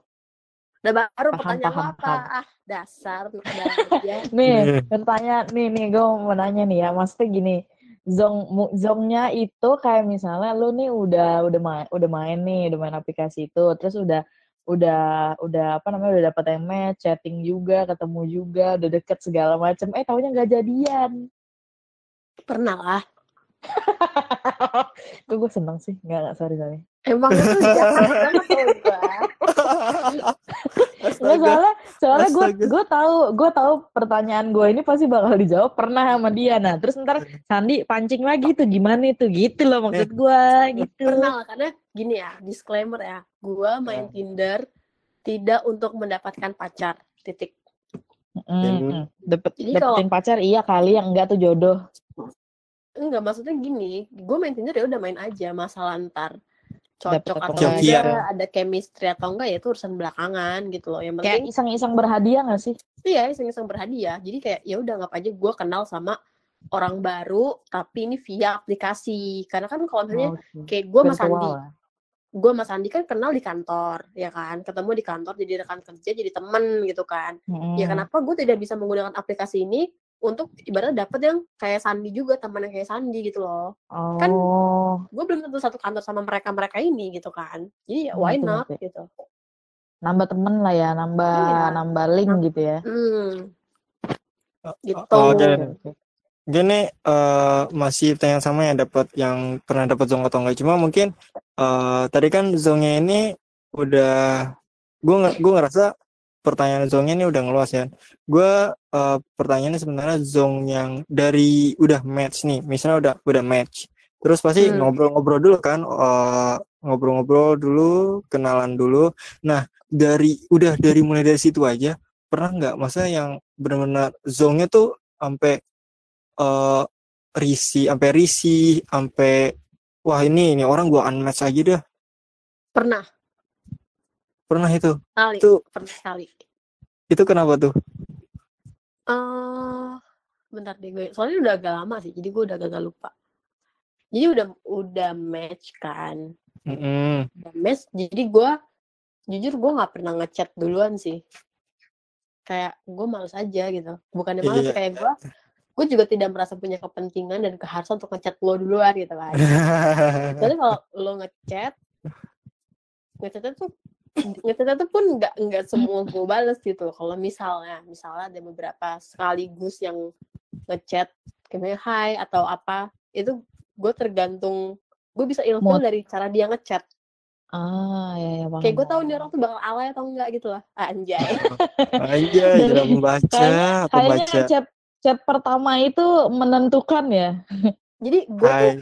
Nah baru Paham, pertanyaan paham, apa paham. ah dasar Nih, Nih. bertanya, nih, nih, gue mau nanya nih ya, maksudnya gini, zong, mu- zongnya itu kayak misalnya lu nih udah, udah main, udah main nih, udah main aplikasi itu, terus udah, udah, udah apa namanya, udah dapet yang match, chatting juga, ketemu juga, udah deket segala macem, eh taunya nggak jadian. pernah lah Itu gue seneng sih, nggak, nggak, sorry, sorry. emang itu jahat Astaga. soalnya, soalnya gue, gue tahu, gue tahu pertanyaan gue ini pasti bakal dijawab pernah sama dia. Nah, terus ntar Sandi pancing lagi tuh gimana itu, gitu loh maksud gue, gitu. pernah lah karena gini ya disclaimer ya gua main Tinder tidak untuk mendapatkan pacar titik. Mm, dapet, Jadi dapetin pacar iya kali yang enggak tuh jodoh. enggak maksudnya gini gue main Tinder ya udah main aja masalah ntar cocok atau enggak gitu. ada chemistry atau enggak ya itu urusan belakangan gitu loh yang Kayak penting iseng-iseng berhadiah gak sih? iya iseng-iseng berhadiah jadi kayak ya udah nggak aja gue kenal sama orang baru tapi ini via aplikasi karena kan kalau misalnya Oke. kayak gue Sandi lah. gue sama Sandi kan kenal di kantor ya kan ketemu di kantor jadi rekan kerja jadi temen gitu kan Mm-mm. ya kenapa gue tidak bisa menggunakan aplikasi ini untuk ibaratnya dapet yang kayak Sandi juga teman yang kayak Sandi gitu loh Oh, kan gue belum tentu satu kantor sama mereka mereka ini gitu kan jadi ya why not ngerti. gitu nambah temen lah ya, nambah Iya. nambah link gitu ya. hmm gitu Oh, oke. Gini eh masih pertanyaan sama yang dapat yang pernah dapat zong atau enggak. Cuma mungkin eh tadi kan zongnya ini udah gue gue ngerasa pertanyaan zongnya ini udah ngeluas ya. Gue eh, pertanyaannya sebenarnya zong yang dari udah match nih, misalnya udah udah match. Terus pasti Hmm. ngobrol-ngobrol dulu kan, eh, ngobrol-ngobrol dulu, kenalan dulu. Nah, dari udah dari mulai dari situ aja pernah nggak masa yang benar-benar zongnya tuh sampai eh risih, sampai risih, sampai wah ini ini orang gua unmatch aja dah. pernah Pernah itu. kali Itu pernah kali itu kenapa tuh? eh bentar deh gue soalnya udah agak lama sih jadi gue udah agak lupa jadi udah udah match kan Mm-mm. udah match jadi gue jujur gue nggak pernah ngechat duluan sih kayak gue males aja gitu bukannya males Iya. kayak gue gue juga tidak merasa punya kepentingan dan keharusan untuk ngechat lo duluan gitu kan Soalnya kalau lo ngechat ngechatnya tuh ngechatnya tuh pun nggak nggak semua gue bales gitu kalau misalnya misalnya ada beberapa sekaligus yang ngechat kayak hai atau apa itu gue tergantung gue bisa ilmu dari cara dia ngechat Ah, ya, ya, paham. kayak gue tahu nih orang tuh bakal alay atau enggak gitu lah anjay Aja dalam membaca, Kayaknya pembaca. chat chat pertama itu menentukan ya. jadi gue tuh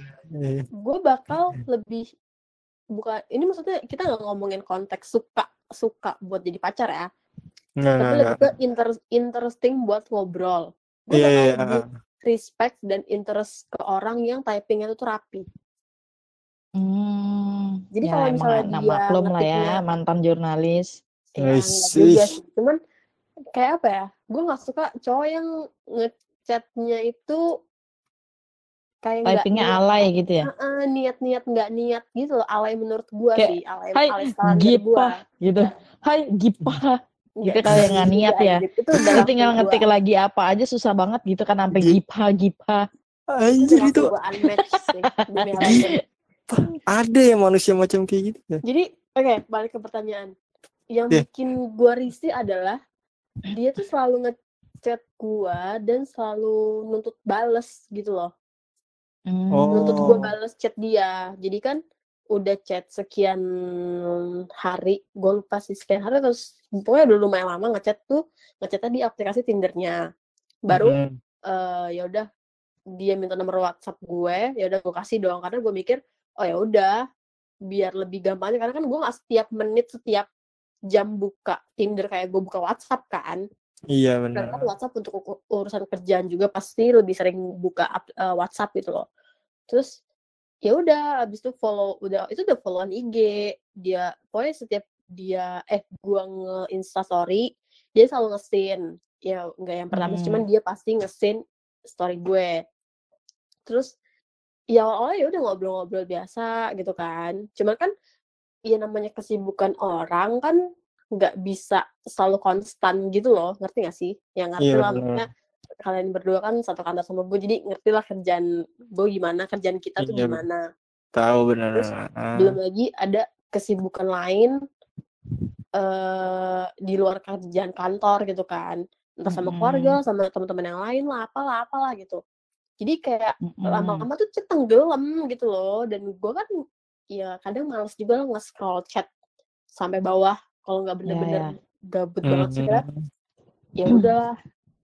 gue bakal lebih bukan ini maksudnya kita nggak ngomongin konteks suka suka buat jadi pacar ya. Enggak, tapi enggak, lebih enggak. ke inter- interesting buat ngobrol. Gue Iya, bakal iya, lebih ah. respect dan interest ke orang yang typingnya itu tuh rapi. Hmm, Jadi ya kalau misalnya nah, dia maklum lah ya mantan jurnalis. ya juga sih. Cuman kayak apa ya? Gue nggak suka cowok yang ngechatnya itu kayak nggak Typingnya niat alay gitu ya. Heeh, niat-niat nggak niat gitu loh alay menurut gue Kayak, sih alay Hai alay standar gue Gipa gitu. Hai Gipa. Gitu kalau yang nggak niat ya. anjir. itu udah tinggal gua- ngetik lagi apa aja susah banget gitu kan sampai Gi- Gipa Gipa. Anjir itu unmatch sih ada ya manusia macam kayak gitu ya. Jadi, oke, balik ke pertanyaan. Yang Iya. bikin gua risih adalah dia tuh selalu ngechat gua dan selalu nuntut bales gitu loh. Hmm. Oh. Nuntut gua bales chat dia. Jadi kan udah chat sekian hari, gua lupa sih sekian hari terus pokoknya udah lumayan lama ngechat tuh ngechatnya di aplikasi Tindernya. Baru Hmm. eh ya udah dia minta nomor WhatsApp gue, ya udah gue kasih dong karena gue mikir oh ya udah biar lebih gampang aja karena kan gue nggak setiap menit setiap jam buka Tinder kayak gue buka WhatsApp kan. Iya Karena benar. WhatsApp untuk urusan kerjaan juga pasti lebih sering buka ap- eh, WhatsApp gitu loh. Terus ya udah abis itu follow udah itu udah followan IG dia pokoknya setiap dia eh gua nge Insta story dia selalu ngesin ya nggak yang pertama Hmm. cuman dia pasti ngesin story gue terus ya awalnya ya udah ngobrol-ngobrol biasa gitu kan cuman kan ya namanya kesibukan orang kan nggak bisa selalu konstan gitu loh ngerti gak sih? Yang ngerti Iya lah maksudnya kalian berdua kan satu kantor sama gue jadi ngerti lah kerjaan gue gimana kerjaan kita tuh Iya, gimana. Tahu benar. Terus, Ah. belum lagi ada kesibukan lain eh di luar kerjaan kantor gitu kan. Entah sama keluarga sama teman-teman yang lain lah apalah apalah gitu. Jadi kayak lama-lama tuh chat tenggelam gitu loh dan gue kan ya kadang males juga lah nge-scroll chat sampai bawah kalau nggak bener-bener gabut banget sih karena Hmm. ya udah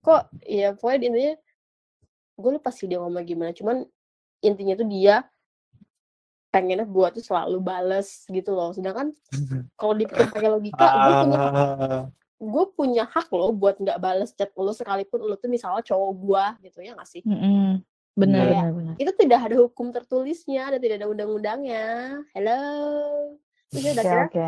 kok ya pokoknya intinya gue lupa sih dia ngomong gimana cuman intinya tuh dia pengennya gue tuh selalu bales gitu loh sedangkan kalau dipikir pakai logika gue punya Ah, gue punya hak loh buat nggak bales chat lo sekalipun lo tuh misalnya cowok gue gitu ya nggak sih Mm-mm. Benar, Kayak- benar, benar. itu tidak ada hukum tertulisnya dan tidak ada undang-undangnya hello terus ya udah akhirnya oke.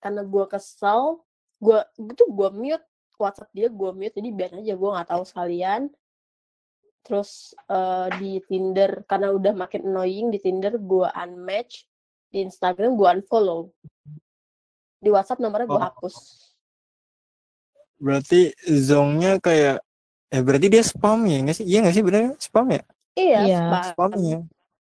Karena gue kesel gue itu gue mute WhatsApp dia gue mute jadi biar aja gue nggak tahu sekalian terus eh, di Tinder karena udah makin annoying di Tinder gue unmatch di Instagram gue unfollow di WhatsApp nomornya gue Oh. hapus berarti zongnya kayak eh berarti dia spam ya nggak sih? Iya nggak sih benar spam ya? iya Iya. spam. Spamnya.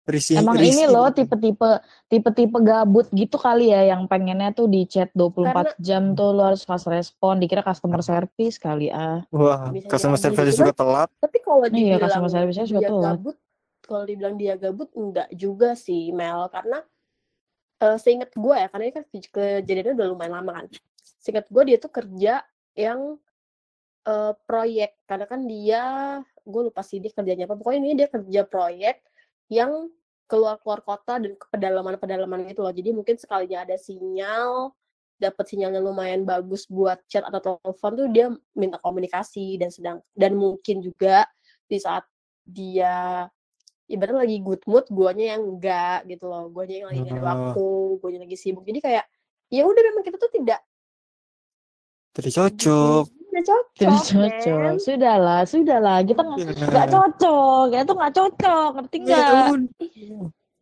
Risih, Emang risih ini loh gitu. tipe-tipe tipe-tipe gabut gitu kali ya yang pengennya tuh di chat 24 jam tuh lo harus fast respon dikira customer service kali ah. Wah, Bisa customer jadi. service Cuman- juga telat. tapi kalau Iya, dibilang customer service-nya juga dia telat. gabut kalau dibilang dia gabut enggak juga sih Mel karena eh seingat gue ya karena ini kan kejadiannya udah lumayan lama kan seingat gue dia tuh kerja yang eh, proyek karena kan dia gue lupa sih dia kerjanya apa pokoknya ini dia kerja proyek yang keluar keluar kota dan ke pedalaman pedalaman gitu loh jadi mungkin sekalinya ada sinyal dapat sinyalnya lumayan bagus buat chat atau telepon tuh dia minta komunikasi dan sedang dan mungkin juga di saat dia ibaratnya lagi good mood guanya yang enggak gitu loh guanya yang lagi nggak ada Oh. waktu guanya lagi sibuk jadi kayak ya udah memang kita tuh tidak Jadi cocok. Tidak cocok Tidak cocok. men. Sudahlah, sudahlah. Kita nggak Iya. nggak cocok. Kita tuh nggak cocok, ngerti Ya nggak?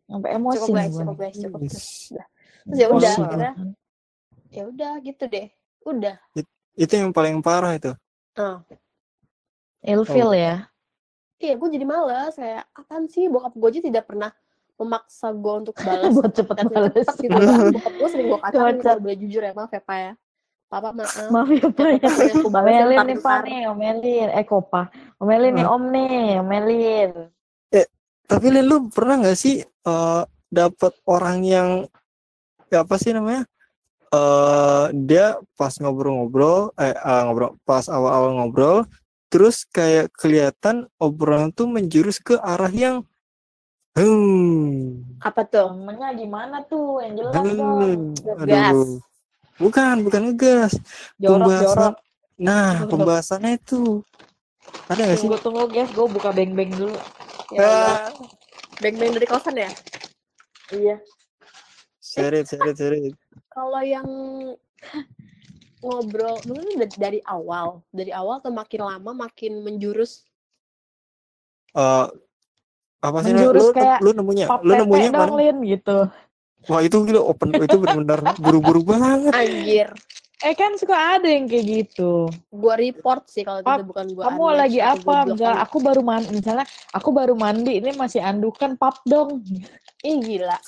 Sampai emosi cukup guys cukup guys cukup terus ya udah ya udah gitu deh udah Itu yang paling parah itu. ah Ilfil Oh. ya. iya gue jadi males kayak apaan sih bokap gue aja tidak pernah memaksa gue untuk balas Buat cepet balas. gitu bokap gue sering gue kalau boleh jujur ya maaf ya pak ya papa maaf Maaf ya Pak ya. Aku Omelin nih Pak nih, omelin. Eh Kopa. Omelin nih Om nih, omelin. Tapi Lin, lu pernah nggak sih eh dapat orang yang ya apa sih namanya? eh dia pas ngobrol-ngobrol, eh ah, ngobrol pas awal-awal ngobrol, terus kayak kelihatan obrolan tuh menjurus ke arah yang hmm, apa tuh Temennya gimana tuh? Yang jelas dong. hmm, Ngegas. aduh, bukan bukan ngegas, Jorok, pembahasan, jorok. nah Jorok. pembahasannya itu ada nggak sih? Tunggu, tunggu guys. Gue buka beng-beng dulu. ya. Ah, beng-beng dari kosan ya Iya. share it, share it, share it. kalau yang ngobrol mungkin da- dari awal dari awal atau makin lama makin menjurus Eh, apa sih Menjurus lu, kayak lu nemunya lu nemunya dong, mana Lin, gitu. Wah itu gila open itu benar-benar buru-buru banget anjir Eh kan suka ada yang kayak gitu. gua report sih kalau Pap, itu bukan gua Kamu unmatch lagi apa? on. aku baru mandi, misalnya aku baru mandi, ini masih andukan pap dong. ih gila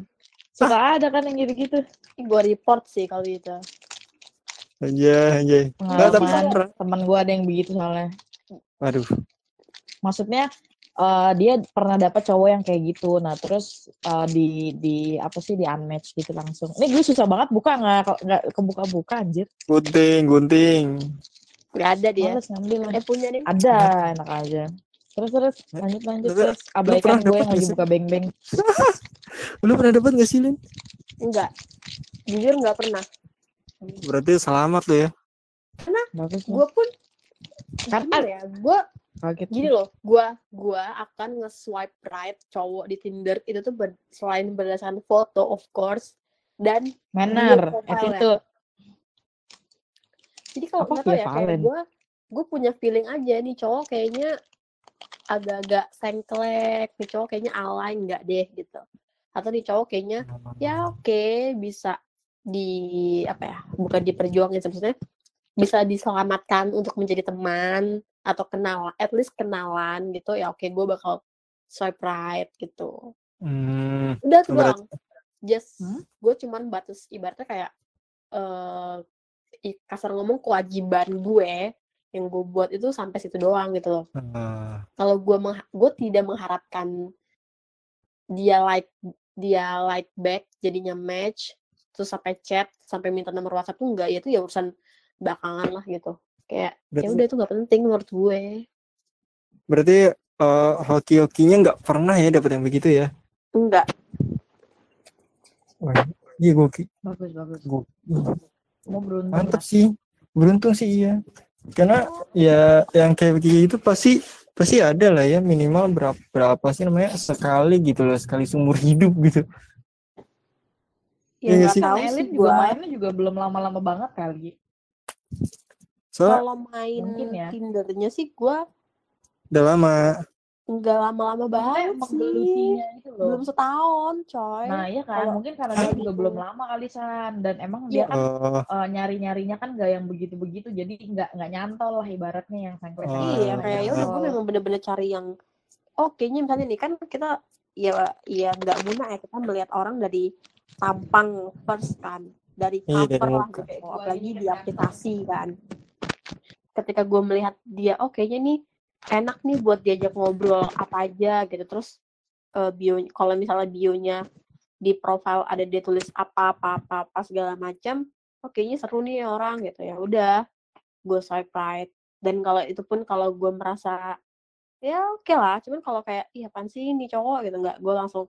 Suka ada kan yang gitu-gitu. Gua report sih kalau itu aja aja Nggak, tapi teman gua ada yang begitu soalnya. aduh Maksudnya eh, dia pernah dapat cowok yang kayak gitu. Nah, terus eh, di di apa sih di unmatch gitu langsung. Ini gue susah banget buka nggak nggak kebuka-buka anjir. gunting gunting nggak ada dia Males ngambil. eh punya nih Ada enak aja. Terus terus lanjut lanjut terus abaikan pernah gue yang lagi nggak sih? buka beng-beng. lu pernah dapat gak sih Lin enggak jujur nggak pernah berarti selamat lo ya nih. gua pun Kan gimana ya gua kaget. gini loh gua gua akan nge-swipe right cowok di Tinder itu tuh ber- selain berdasarkan foto of course dan Manner, profile attitude. jadi kalau nggak tahu ya kayak gua gue punya feeling aja nih cowok kayaknya agak-agak sengklek nih cowok kayaknya alay nggak deh gitu atau nih cowok kayaknya ya oke bisa di apa ya bukan diperjuangin maksudnya bisa diselamatkan untuk menjadi teman atau kenal at least kenalan gitu ya oke gue bakal swipe right gitu. Hmm, udah tuh doang. Just Hmm? gue cuman batas ibaratnya kayak i- kasar ngomong kewajiban gue yang gue buat itu sampai situ doang gitu loh. Eh, kalau gue gue tidak mengharapkan dia like dia like back jadinya match terus sampai chat sampai minta nomor WhatsApp tuh enggak ya itu ya urusan belakangan lah gitu kayak ya Berarti- udah itu nggak penting menurut gue berarti eh, hoki-hokinya nggak pernah ya dapat yang begitu ya enggak Wah, iya gue Bagus bagus. gue beruntung. mantap lah. sih beruntung sih iya karena ya yang kayak begitu pasti pasti ada lah ya minimal berapa berapa sih namanya sekali gitu loh sekali seumur hidup gitu ya Iya nggak sih. tahu sih Elin juga mainnya juga belum lama-lama banget kali. Soalnya kalau main Mungkin ya. Tindernya sih gue udah lama. Nggak lama-lama banget sih. menggelutinya itu loh. belum setahun coy. Nah iya kan, Kalau- mungkin karena Kan- dia juga belum lama kali San. Dan emang dia Iya. kan oh. eh, nyari-nyarinya kan gak yang begitu-begitu. Jadi nggak nggak nyantol lah ibaratnya yang sengklek Oh, iya kayak ya udah gue memang bener-bener cari yang oh kayaknya misalnya nih kan kita ya ya nggak guna ya kita melihat orang dari tampang first kan. Dari Iya, dari cover lah muka. gitu apalagi di aplikasi kan ketika gue melihat dia oh kayaknya nih enak nih buat diajak ngobrol apa aja gitu. Terus eh, bio kalau misalnya bionya di profile ada dia tulis apa apa apa, apa segala macam oh kayaknya seru nih orang gitu. Ya udah gue swipe right. Dan kalau itu pun kalau gue merasa ya oke lah. Cuman kalau kayak iya apaan sih ini cowok? Gitu nggak. Gue langsung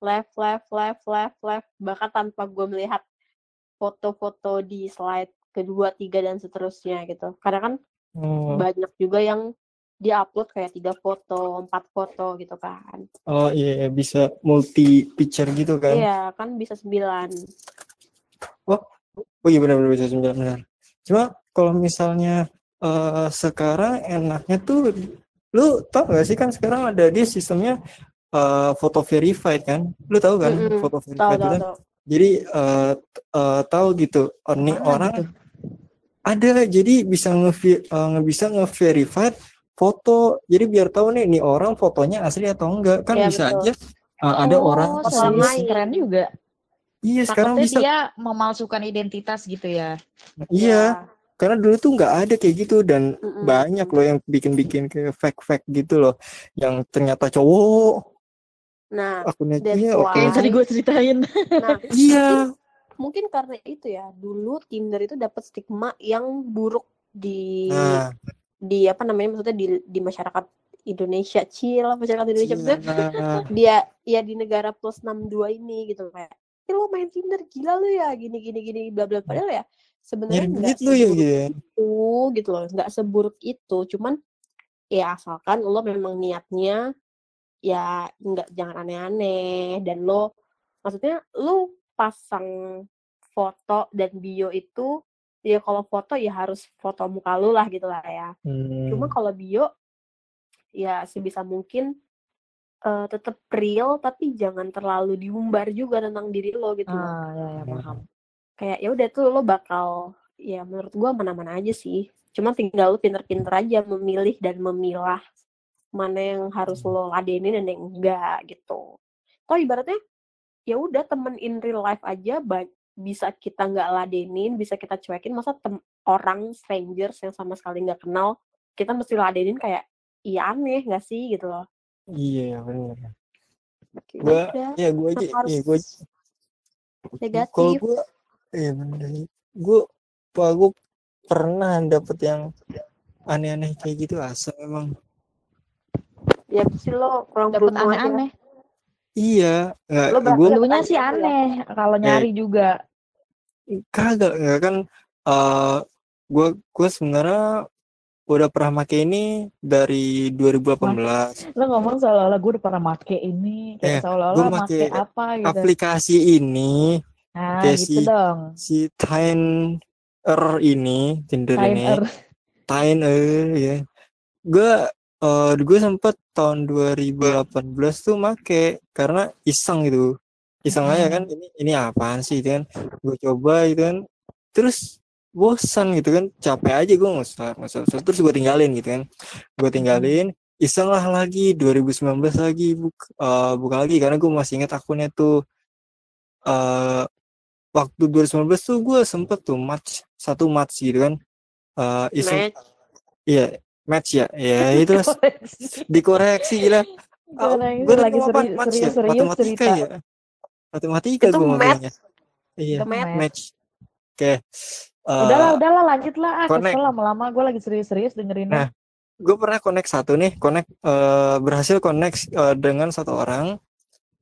left left left left left. Bahkan tanpa gue melihat foto-foto di slide kedua tiga dan seterusnya gitu. Karena kan oh, banyak juga yang dia upload kayak tiga foto empat foto gitu kan. Oh iya iya, bisa multi picture gitu kan? Iya kan bisa sembilan. Oh iya benar-benar bisa sembilan benar. Cuma kalau misalnya eh, sekarang enaknya tuh lu tau gak sih kan sekarang ada di sistemnya eh, foto verified kan? Lu tahu kan Mm-mm. foto tahu verified tahu itu tahu jadi eh, t- eh, tahu gitu oh, Mana orang gitu? ada jadi bisa nge nggak bisa nge-verified foto jadi biar tahu nih nih orang fotonya asli atau enggak kan Iya, bisa betul. aja uh, ada Oh, orang serius? Selamain. keren juga. iya sekarang Takutnya bisa dia memalsukan identitas gitu ya. iya karena dulu tuh nggak ada kayak gitu dan Mm-mm. banyak loh yang bikin-bikin kayak fake-fake gitu loh yang ternyata cowok nah akunnya That's iya why. oke yang tadi gue ceritain. nah iya mungkin karena itu ya dulu Tinder itu dapat stigma yang buruk di nah di apa namanya maksudnya di di masyarakat Indonesia cil masyarakat Indonesia maksudnya iya. dia ya di negara plus 62 ini gitu kayak "Ih, lo main Tinder gila lu ya gini gini gini bla bla padahal ya sebenarnya nggak duit lu ya gitu ya. itu gitu loh nggak seburuk itu cuman ya asalkan lo memang niatnya ya nggak jangan aneh-aneh dan lo maksudnya lo pasang foto dan bio itu ya kalau foto ya harus foto muka lu lah gitu lah ya Hmm. cuma kalau bio ya sebisa mungkin eh, tetap real tapi jangan terlalu diumbar juga tentang diri lo gitu. Ah, ya, ya, paham. kayak ya udah tuh lo bakal ya menurut gua mana-mana aja sih cuma tinggal lo pinter-pinter aja memilih dan memilah mana yang harus lo ladenin dan yang enggak gitu. Toh ibaratnya ya udah temen in real life aja bisa kita nggak ladenin bisa kita cuekin masa tem- orang strangers yang sama sekali nggak kenal kita mesti ladenin kayak iya aneh nggak sih? gitu loh. Iya benar. Kayak Gua udah, ya gue aja harus ya gue kalau negatif. gue iya benar. Gue gue pernah dapet yang aneh-aneh kayak gitu asal emang ya pasti lo kurang aja aneh-aneh. iya nggak Lo gue dapet Dulunya sih aneh-aneh ya? aneh kalau nyari juga. kagak nggak kan eh gue gue sebenarnya udah pernah make ini dari 2018 Lo ngomong seolah-olah gue udah pernah make ini, Eh, kayak seolah-olah gua make make apa gitu. aplikasi ini Nah, kayak gitu si- dong. si Tinder ini Tinder ini Timer. Tinder ya gue eh gue sempet tahun 2018 tuh make karena iseng gitu. Iseng aja kan ini ini apaan sih gitu kan. Gue coba gitu kan. Terus bosan gitu kan. Capek aja gue nggak usah nggak usah nggak usah. terus gue tinggalin gitu kan. Gue tinggalin iseng lah lagi. 2019 lagi buka, eh, buka lagi. Karena gue masih ingat akunnya tuh eh waktu 2019 tuh gue sempet tuh match satu match gitu kan. Eh iseng match. iya match ya ya itu Koreksi. dikoreksi gila ini gue lagi seri- serius-serius matematika cerita. ya matematika Itu gue match. makanya iya match. match oke Eh, Udahlah, udahlah lanjut lah. Ah, kesel lama-lama gue lagi serius-serius dengerin. Nah, gue pernah connect satu nih connect eh, berhasil connect eh, dengan satu orang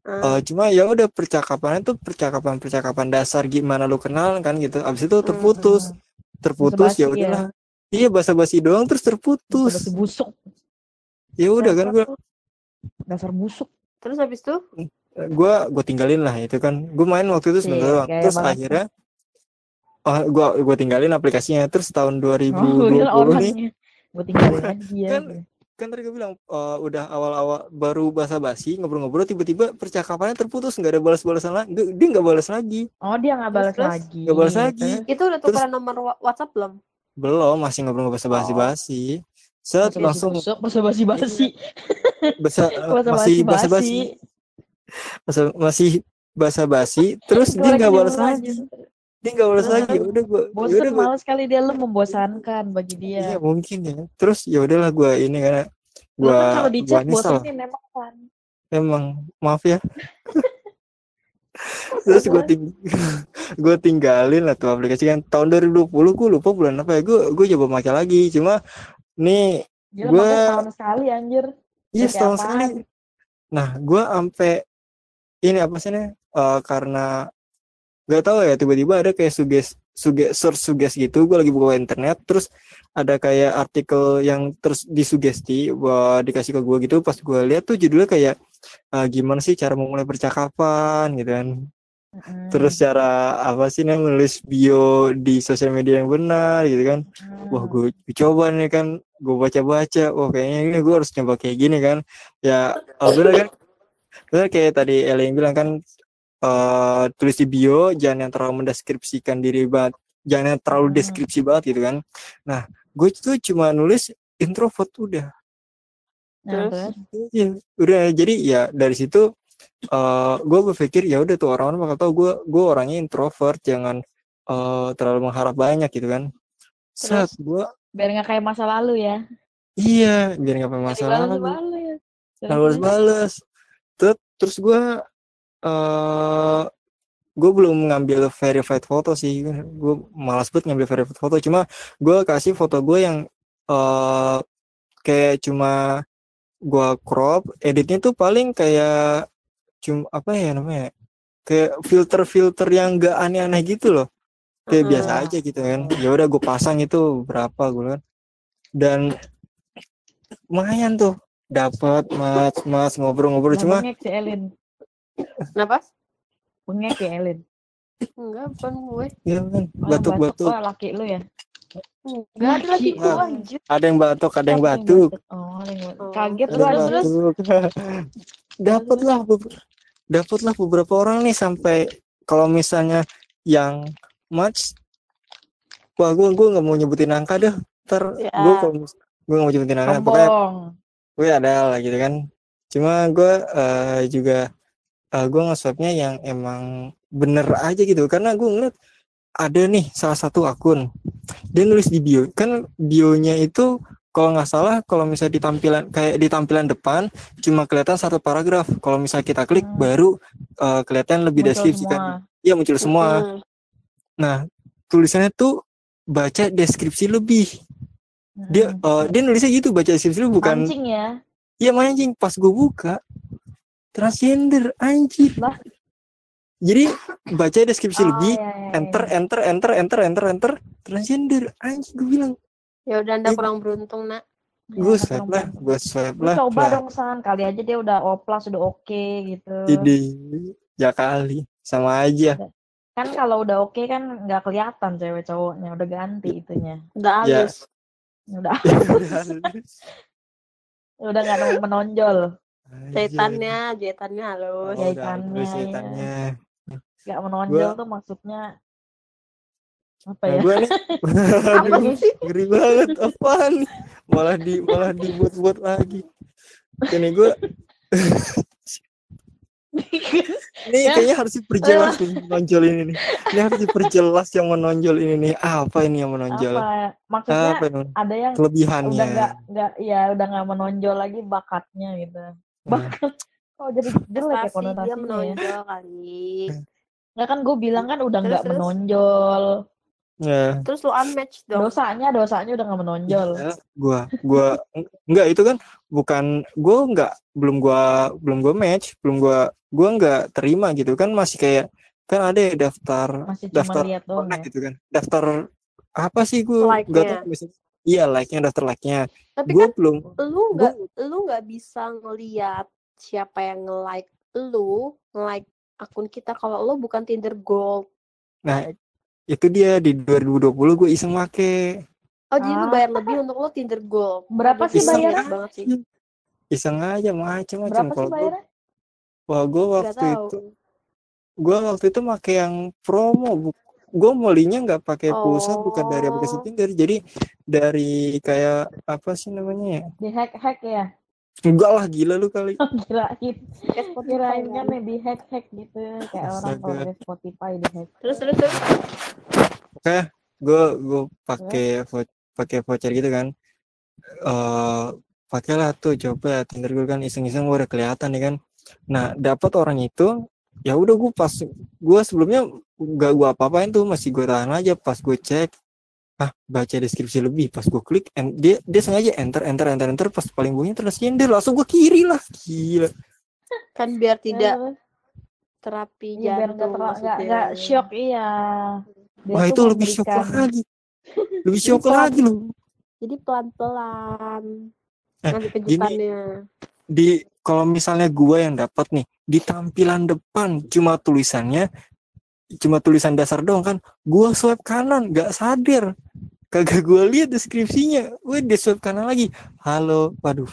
Eh, cuma ya udah percakapannya tuh percakapan percakapan dasar gimana lu kenal kan gitu abis itu terputus terputus ya ya. udahlah iya basa-basi doang terus terputus Masih busuk. ya udah kan gue Dasar busuk. terus habis itu gue gue tinggalin lah itu kan gue main waktu itu sebentar Iya, doang terus banget. akhirnya oh gue gue tinggalin aplikasinya terus tahun 2020 Oh, nih. Gue tinggalin aja. Kan- kan tadi gue bilang eh, udah awal-awal baru basa-basi ngobrol-ngobrol tiba-tiba percakapannya terputus nggak ada balas-balasan lagi dia nggak balas lagi Oh, dia nggak balas lagi. nggak balas lagi itu udah tukeran nomor WhatsApp belum belum masih ngobrol bahasa basi-basi. Set masih langsung busuk, masa basi-basi. basa, masih basa-basi Masa- masih basa-basi terus Gua dia nggak balas lagi. dia nggak balas lagi. Ya udah gue Bosen males kali dia lu membosankan bagi iya dia. mungkin ya. Terus ya udahlah gue ini karena Lu gue kan kalau di chat nyesal bosenin emang kan. emang maaf ya terus gue ting gue tinggalin lah tuh aplikasi kan. Tahun 2020 gue lupa bulan apa ya. Gue gue coba pakai lagi. Cuma nih makanya setahun sekali anjir. iya setahun apaan? sekali. Nah gue ampe ini apa sih nih eh, karena gak tahu ya tiba-tiba ada kayak suges suges search suges gitu. Gue lagi buka internet terus ada kayak artikel yang terus disugesti buat dikasih ke gue gitu. Pas gue lihat tuh judulnya kayak eh, gimana sih cara memulai percakapan? Gitu kan. Mm-mm. terus cara apa sih nih menulis bio di sosial media yang benar gitu kan. Hmm. wah gue coba nih kan gue baca-baca. Wah kayaknya ini gue harus coba kayak gini kan. Ya alhamdulillah kan. Bener kayak tadi Eli yang bilang kan eh tulis di bio jangan yang terlalu mendeskripsikan diri banget jangan yang terlalu Hmm. deskripsi banget gitu kan. Nah gue tuh cuma nulis introvert udah Nah, Terus? terus? Iya, udah jadi ya dari situ eh gue berpikir ya udah tuh orang-orang bakal tahu gue gue orangnya introvert jangan eh terlalu mengharap banyak gitu kan saat gue biar nggak kayak masa lalu ya. iya biar nggak punya masalah Balas balas. nggak balas terus terus gue eh gue belum ngambil verified foto sih gue malas banget ngambil verified foto cuma gue kasih foto gue yang eh kayak cuma gue crop editnya tuh paling kayak cuma apa ya namanya kayak filter-filter yang gak aneh-aneh gitu loh kayak Heeh. biasa aja gitu kan ya udah gue pasang itu berapa gue kan dan lumayan tuh dapat mas mas ngobrol-ngobrol Nah, cuma bengek si Elin. kenapa Bengek ya Elin. Enggak, bukan gue. Iya kan? Oh, yang Batuk-batuk. Oh, laki lu ya? Enggak ada lagi Nah. anjir. Ada yang batuk, ada yang Oh, batuk. Oh, ada yang batuk. Oh. Kaget yang terus. batuk. Dapatlah beber- dapatlah beberapa orang nih sampai kalau misalnya yang match wah gue gue nggak mau nyebutin angka deh ntar Ya. gue kalau gue nggak mau nyebutin angka pokoknya Sombong. gue ada lah gitu kan cuma gue eh, juga eh, gue nge-swapnya yang emang bener aja gitu karena gue ngeliat ada nih salah satu akun dia nulis di bio kan bionya itu kalau nggak salah kalau misalnya di tampilan kayak di tampilan depan cuma kelihatan satu paragraf kalau misalnya kita klik Hmm. baru eh, kelihatan lebih Muncul deskripsi semua. kan iya muncul semua nah tulisannya tuh baca deskripsi lebih dia eh, dia nulisnya gitu baca deskripsi lebih bukan Mancing ya. Iya mancing pas gue buka transgender anjir. Lah. Jadi baca deskripsi Oh, lebih, iya, iya, enter, iya. enter, enter, enter, enter, enter, transgender anjir gue bilang. Ya udah anda Eh. kurang beruntung, Nak. Ya, Gue swipe lah, gue swipe lah. coba lah. dong San, kali aja dia udah oplas udah oke gitu. Ide, ya kali, sama aja. Kan kalau udah oke kan nggak kelihatan cewek cowoknya, udah ganti itunya. Udah Ya. halus. Udah udah nggak menonjol, Jahitannya, jahitannya halus. Oh, udah jahitannya, halus ya. Nggak menonjol tuh maksudnya apa Nah, ya? gue nih, Apa aduh, ngeri banget, apaan nih? Malah di, malah dibuat-buat lagi. Ini gue, Ini Ya. kayaknya harus diperjelas nih menonjol ini nih. Ini harus diperjelas yang menonjol ini nih. Apa ini yang menonjol? apa? Maksudnya Apa yang ada yang kelebihannya? udah nggak nggak ya udah nggak menonjol lagi bakatnya gitu. Nah, Bakat. Oh jadi jelek ya dia konotasinya ya. menonjol kali. Nggak kan gue bilang kan udah nggak terus? menonjol. ya. Terus lu unmatch dong. Dosanya dosanya udah nggak menonjol. Ya, gua gua enggak itu kan bukan gua enggak belum gua belum gua match, belum gua gua enggak terima gitu kan masih kayak kan ada ya daftar Masih daftar lihat doang ya. gitu kan. Daftar apa sih gua Like-nya. enggak tahu misalnya. Iya, like-nya daftar like-nya. Tapi Gua kan belum lu nggak lu nggak bisa ngeliat siapa yang nge-like lu, nge-like akun kita kalau lu bukan Tinder Gold. nah itu dia di 2020 gue iseng make Oh, jadi lu Ah. bayar lebih untuk lu Tinder Gold. Berapa sih gila bayarnya? banget sih. iseng aja macam-macam Berapa sih kalau gua bayarnya? wah gue waktu tahu. itu gue waktu itu make yang promo gue molinya nggak pakai pulsa bukan dari aplikasi Oh. Tinder jadi dari kayak apa sih namanya ya Di hack hack ya? Enggak lah gila lu kali. Kirain Kayak Spotify kirain kan. kan. nih di hack hack gitu. Kayak orang kalau pakai Spotify di hack. Terus terus terus. oke gue gue pakai vo- pakai voucher gitu kan. Eh pakailah tuh coba Tinder gue kan iseng-iseng gue udah kelihatan nih kan. Nah dapat orang itu ya udah gue pas gue sebelumnya gak gue apa-apain tuh masih gue tahan aja. Pas gue cek ah baca deskripsi lebih pas gue klik en- dia dia sengaja enter enter enter enter pas paling bawahnya transgender langsung gue kiri lah gila Kan biar tidak Eh, terapi biar nggak jantung terla- nggak shock iya. Dia wah itu lebih shock lagi lebih shock pelan. lagi loh Jadi pelan-pelan. Eh, Nanti kejutannya. di kalau misalnya gua yang dapat nih di tampilan depan cuma tulisannya cuma tulisan dasar doang kan. Gua swipe kanan nggak sadar. Kagak gua lihat deskripsinya. Gue di swipe kanan lagi. Halo. Waduh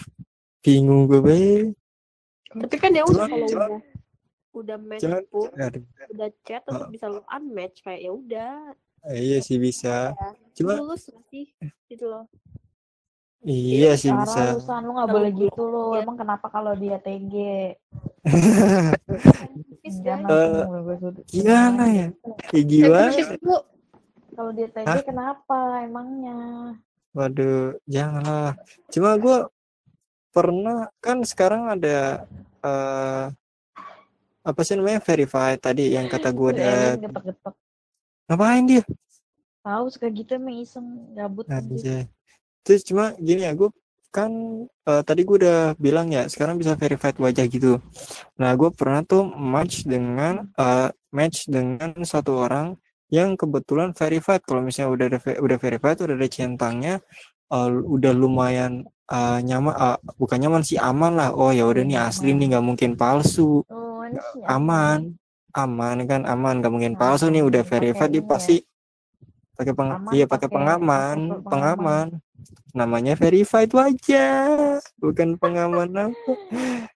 bingung gue be. Tapi kan ya udah kalau udah udah match cuman- pun, aduh udah chat tetap Ah. bisa lu unmatch kayak ya udah. eh, iya sih bisa. Cuma Lulus sih? Gitu loh. Iya sih Parah bisa lu San, lu nggak Tahu boleh gue. gitu lu. Iya. Emang kenapa kalau dia TG? Jangan gue gimana ya kayak gimana. Kalau dia TG Hah? kenapa emangnya? waduh janganlah cuma gua pernah kan sekarang ada eh apa sih namanya verify tadi yang kata gua Tuh, ada ngapain dia Tahu suka gitu emang iseng gabut anjir. Terus cuma gini ya, gue kan eh, tadi gue udah bilang ya, sekarang bisa verified wajah gitu. Nah, gue pernah tuh match dengan eh, match dengan satu orang yang kebetulan verified. Kalau misalnya udah ada udah verified, udah ada centangnya, eh, udah lumayan eh, nyaman, eh, bukan nyaman sih aman lah. Oh ya udah nih asli nih, nggak mungkin palsu, Oh, sih aman. aman kan aman gak mungkin palsu nih udah verified dia ini ya. pasti pakai peng iya pakai pengaman pengaman namanya verified wajah bukan pengaman apa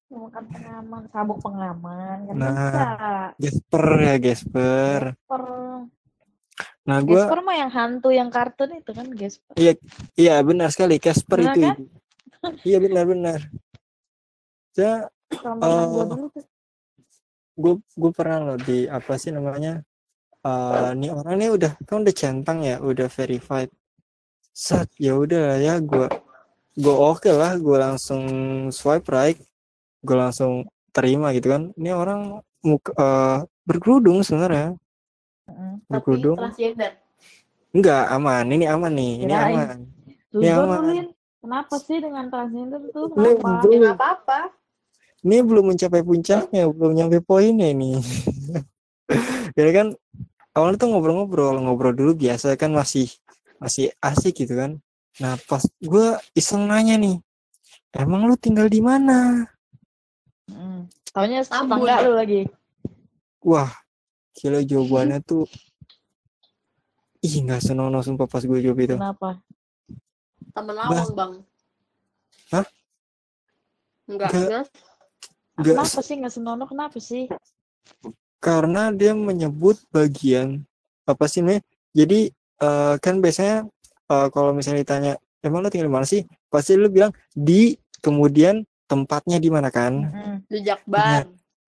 Bukan pengaman, sabuk pengaman kan Nah, bisa. Gesper ya Gesper Gesper. nah gua Gesper mah yang hantu yang kartun itu kan Gesper. iya benar sekali Casper Benar itu kan? Iya benar benar dulu tuh. gue gue pernah loh di apa sih namanya eh nih orang nih udah kan udah centang ya udah verified set ya udah ya gue gue oke lah gue langsung swipe right gue langsung terima gitu kan ini orang muka eh, berkerudung sebenarnya. Tapi berkerudung transgender. enggak aman ini aman nih ini Kirain. aman Tuh Ini aman. Kenapa sih dengan transgender tuh? Ini Kenapa? belum. Ya nggak apa-apa. ini belum mencapai puncaknya belum nyampe poinnya ini ya kan awalnya tuh ngobrol-ngobrol ngobrol dulu biasa kan masih masih asik gitu kan nah pas gue iseng nanya nih emang lu tinggal di mana Heeh. Taunya Tambun. tetangga lu lagi. wah gila jawabannya tuh ih nggak senonoh sumpah pas gue jawab itu Kenapa? Temen lawang, Bang. Hah? Enggak, Nggak. enggak. Nggak Kenapa sih nggak senonoh? Kenapa sih? karena dia menyebut bagian apa sih nih jadi eh, kan biasanya eh, kalau misalnya ditanya emang lu tinggal di mana sih pasti lu bilang di kemudian tempatnya di mana kan Heeh. Di Jakbar.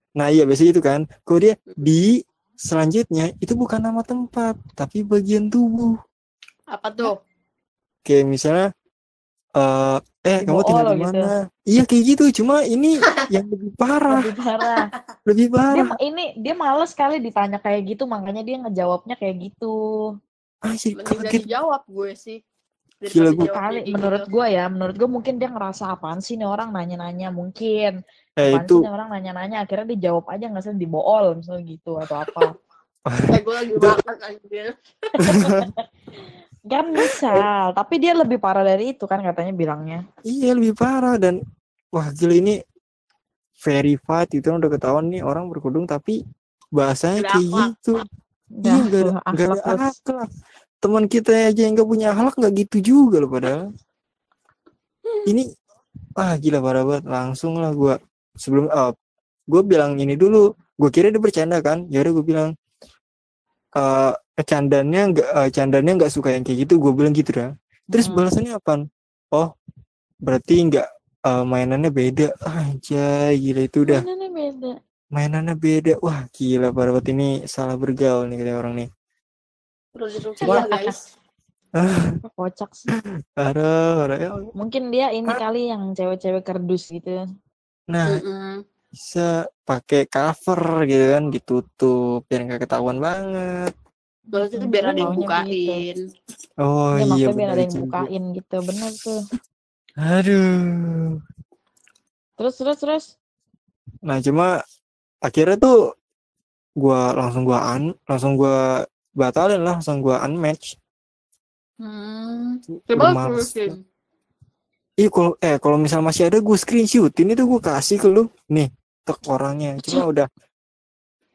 nah iya biasanya itu kan kalau dia di selanjutnya itu bukan nama tempat tapi bagian tubuh Apa tuh? kayak misalnya eh eh Di kamu tinggal di gitu. mana iya kayak gitu cuma ini yang lebih parah Lebih parah. lebih Dia parah ini dia males kali ditanya kayak gitu, makanya dia ngejawabnya kayak gitu. Anjir Mending gak kaget dijawab gue sih. Gila, gue- Kali kayak menurut gitu. gue ya, menurut gue mungkin dia ngerasa apaan sih nih orang nanya-nanya mungkin. eh Apaan itu sih nih orang nanya-nanya akhirnya dijawab aja nggak sih dibool misalnya gitu atau apa. Eh, gue lagi makan anjir. Kan misal, tapi dia lebih parah dari itu kan katanya bilangnya. Iya lebih parah dan wah gila ini verified itu udah ketahuan nih orang berkudung tapi bahasanya kayak gitu. Iya Dah, nggak ada nggak ada akhlak. Teman kita aja yang nggak punya akhlak nggak gitu juga loh padahal. Ini ah gila parah banget. Langsung lah gua sebelum up gue bilang ini dulu. Gue kira dia bercanda kan? Ya udah gue bilang eh candanya nggak eh, candanya nggak suka yang kayak gitu. Gue bilang gitu dah. Terus Mm. balasannya apa oh berarti nggak eh, mainannya beda. Aja gila itu udah. Mana nih beda. Mainannya beda wah gila parah banget ini salah bergaul nih kayak orang nih Wah. ya guys. Kocak sih. parah ya Mungkin dia ini kali yang cewek-cewek kerdus gitu. nah Mm-mm. bisa pakai cover gitu kan ditutup biar nggak ketahuan banget Maksudnya Hmm, biar ada yang maunya bukain. oh Dia iya maksudnya biar ada yang juga. bukain gitu. Bener tuh. aduh Terus terus terus. nah cuma akhirnya tuh gua langsung gua an langsung gua batalin lah langsung gua unmatch. Hmm. Coba. Iya kalau eh kalau misal masih ada gue screenshotin itu gue kasih ke lu. Nih tek orangnya. Cuma udah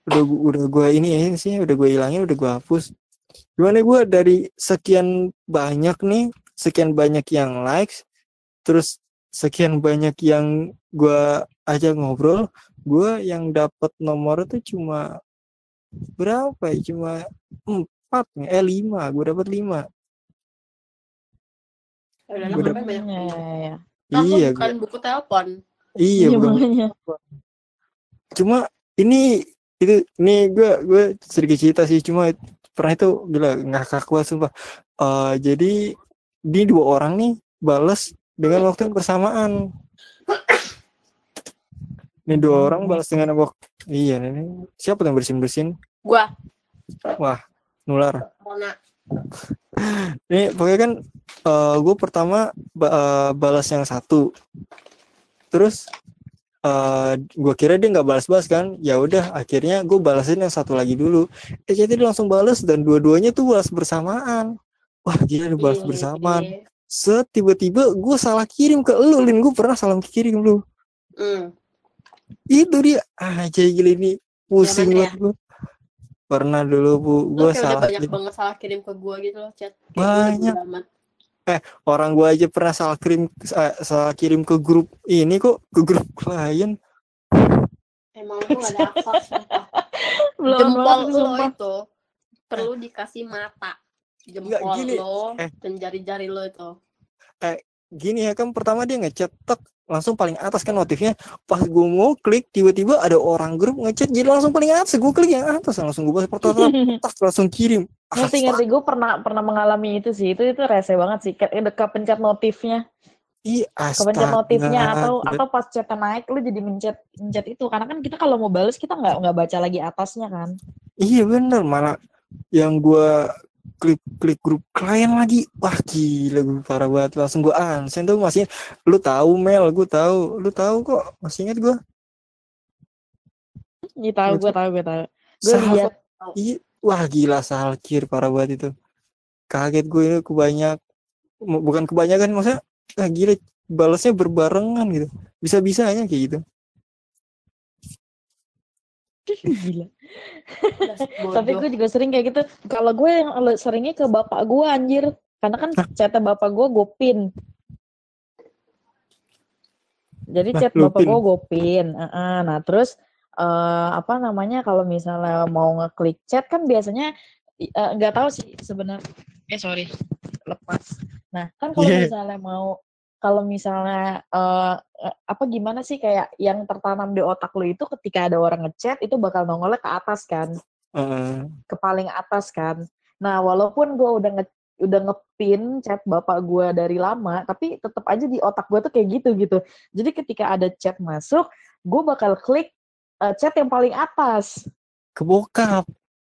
udah gua- udah gue ini ya sih udah gue hilangin udah gue hapus. Gimana gue dari sekian banyak nih sekian banyak yang likes terus sekian banyak yang gue ajak ngobrol gue yang dapat nomor tuh cuma berapa ya? Cuma empat eh lima. Gue dapat lima. Ya udah lah, Udah. ngapain banyak Ya, ya, ya. Kan lu iya bukan gua- buku telepon. iya Iya, bukan cuma ini itu ini gue gue sedikit cerita sih. Cuma pernah itu gila ngakak gue sumpah. Eh, jadi di dua orang nih bales dengan waktu yang bersamaan ini dua Hmm. orang balas dengan waktu iya ini siapa yang bersin bersin Gua. nular. Karena ini pokoknya kan gue pertama ba- eh, balas yang satu. Terus gue kira dia nggak balas-balas kan? Ya udah akhirnya gue balasin yang satu lagi dulu. Eh jadi dia langsung balas dan dua-duanya tuh balas bersamaan. Wah gila dia balas Iya, bersamaan. iya. set tiba-tiba gue salah kirim ke lu lin. Gue pernah salah kirim lu. Hmm. Itu dia ah jadi gila ini pusing ya? banget gue pernah dulu bu gue salah banyak kirim. banget salah kirim ke gue gitu loh chat. Kayak Banyak. amat. orang gue aja pernah salah kirim sa- salah kirim ke grup ini kok ke grup klien Emang lu gak ada sumpah. Belum Jempol lo sumpah. itu perlu dikasih mata. Jempol Nggak, gini. lo Eh. dan jari-jari lo itu. gini ya kan pertama dia ngechat tek langsung paling atas kan notifnya. Pas gue mau klik tiba-tiba ada orang grup ngechat jadi langsung paling atas. Gue klik yang atas langsung gue balas pertama tas langsung kirim. Ngerti ngerti. Gue pernah pernah mengalami itu sih. Itu itu rese banget sih. Kayak udah kepencet notifnya. Ih, kepencet notifnya atau atau pas chatnya naik lu jadi mencet mencet itu. Karena kan kita kalau mau bales kita nggak nggak baca lagi atasnya kan. Iya bener. Malah yang gua klik klik grup klien lagi. Wah gila gue parah banget. Langsung gua unsend tuh masih lu tahu Mel gue tahu. Lu tahu kok masih ingat gua. Iya tahu gue tahu gue tahu. Gue lihat. Iya, wah gila salkir parah banget itu. Kaget gue ini kebanyak bukan kebanyakan maksudnya ah gila balasnya berbarengan gitu. Bisa bisanya kayak gitu gila. Tapi gue juga sering kayak gitu. Kalau gue yang seringnya ke bapak gue anjir. Karena kan chatnya bapak gue gue pin. Jadi Nah, chat bapak gue gue pin. Heeh, nah terus eh, apa namanya kalau misalnya mau ngeklik chat kan biasanya eh, nggak tahu sih sebenarnya. Eh sorry. Lepas. Nah kan kalau Yeah. misalnya mau kalau misalnya eh, apa gimana sih kayak yang tertanam di otak lu itu ketika ada orang ngechat itu bakal nongolnya ke atas kan Heeh. ke paling atas kan. Nah, walaupun gue udah nge udah ngepin chat bapak gue dari lama, tapi tetap aja di otak gue tuh kayak gitu gitu. Jadi ketika ada chat masuk, gue bakal klik eh, chat yang paling atas. ke bokap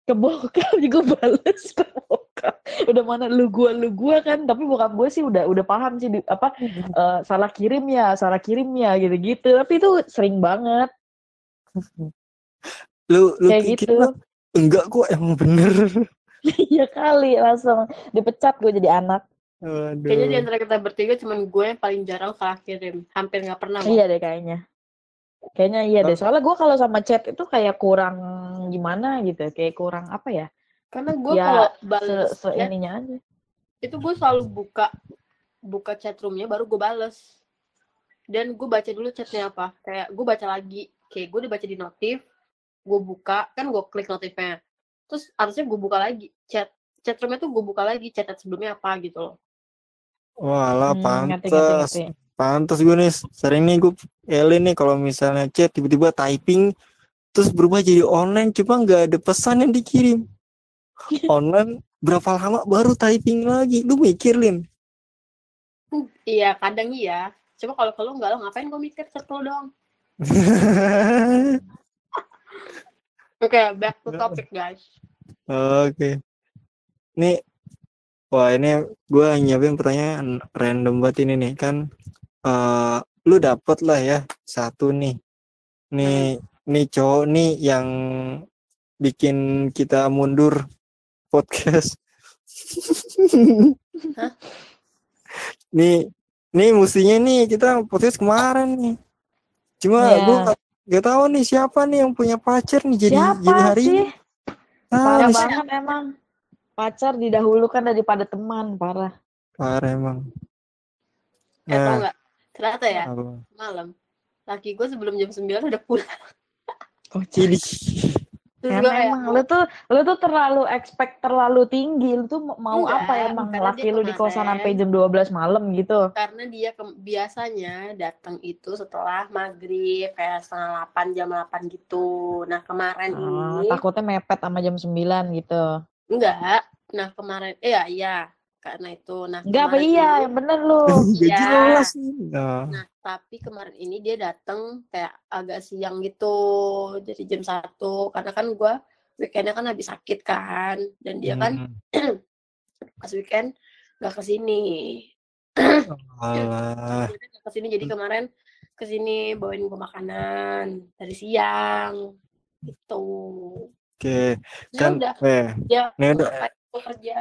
Ke bokap juga bales ke bokap. Udah mana lu gua lu gua kan, tapi bokap gue sih udah udah paham sih di- apa eh, salah kirim ya, salah kirim ya gitu-gitu. Tapi itu sering banget lu lu kayak pikir gitu. lah, enggak kok emang bener Iya kali langsung dipecat gue jadi anak. Aduh. Kayaknya di antara kita bertiga cuman gue yang paling jarang salah kirim. Hampir nggak pernah. Bang. Iya deh kayaknya. Kayaknya iya deh. Soalnya gue kalau sama chat itu kayak kurang gimana gitu. Kayak kurang apa ya? Karena gue Ya, kalau Se, bales se ininya aja. itu gue selalu buka buka chat roomnya baru gue bales. Dan gue baca dulu chatnya apa. Kayak gue baca lagi. Kayak gue udah baca di notif. Gue buka. Kan gue klik notifnya. Terus harusnya gue buka lagi. Chat chat roomnya tuh gue buka lagi. Chat, chat sebelumnya apa gitu loh. Walah Hmm, ngerti, ngerti, pantes ngerti. pantes gue nih sering nih gue Elin nih kalau misalnya chat tiba-tiba typing terus berubah jadi online cuma nggak ada pesan yang dikirim online berapa lama baru typing lagi lu mikir Lin Iya kadang iya. Coba kalau kalau nggak lo ngapain gue mikir chat lo doang. Oke, back to topic guys. Oke. Nih, wah ini gue nyiapin pertanyaan random banget ini nih kan. eh lu dapet lah ya satu nih. Nih, nih cowok nih yang bikin kita mundur podcast. Hah? nih, nih mestinya nih kita podcast kemarin nih. Cuma Iya. gue gak, gak tahu nih siapa nih yang punya pacar nih jadi Siapa jadi hari sih? ini. Ah, Parah banget emang. Pacar didahulukan daripada teman, parah. Parah emang. Eh tau Nah, nggak? Ternyata ya apa? malam. Laki gue sebelum jam 9 udah pulang. Ini. Terus gue Emang, kayak emang lu tuh lu tuh terlalu expect terlalu tinggi. Lu tuh mau Enggak, apa emang karena laki lu di kosan sampai jam 12 malam gitu. karena dia ke- biasanya datang itu setelah maghrib kayak setengah 8 jam 8 gitu. Nah kemarin Ah, ini takutnya mepet sama jam 9 gitu. enggak. Nah kemarin iya iya karena itu. Nah Enggak apa iya, ini- yang bener lu. Iya. jelas nih. Nah, Nah, tapi kemarin ini dia datang kayak agak siang gitu. Jadi jam satu karena kan gua weekendnya kan habis sakit kan. Dan dia kan hmm. pas weekend gak ke sini. Alah. Kan nggak ke sini jadi kemarin ke sini bawain gue makanan dari siang gitu. Oke, Ya kan udah eh dia Ini udah- kerja.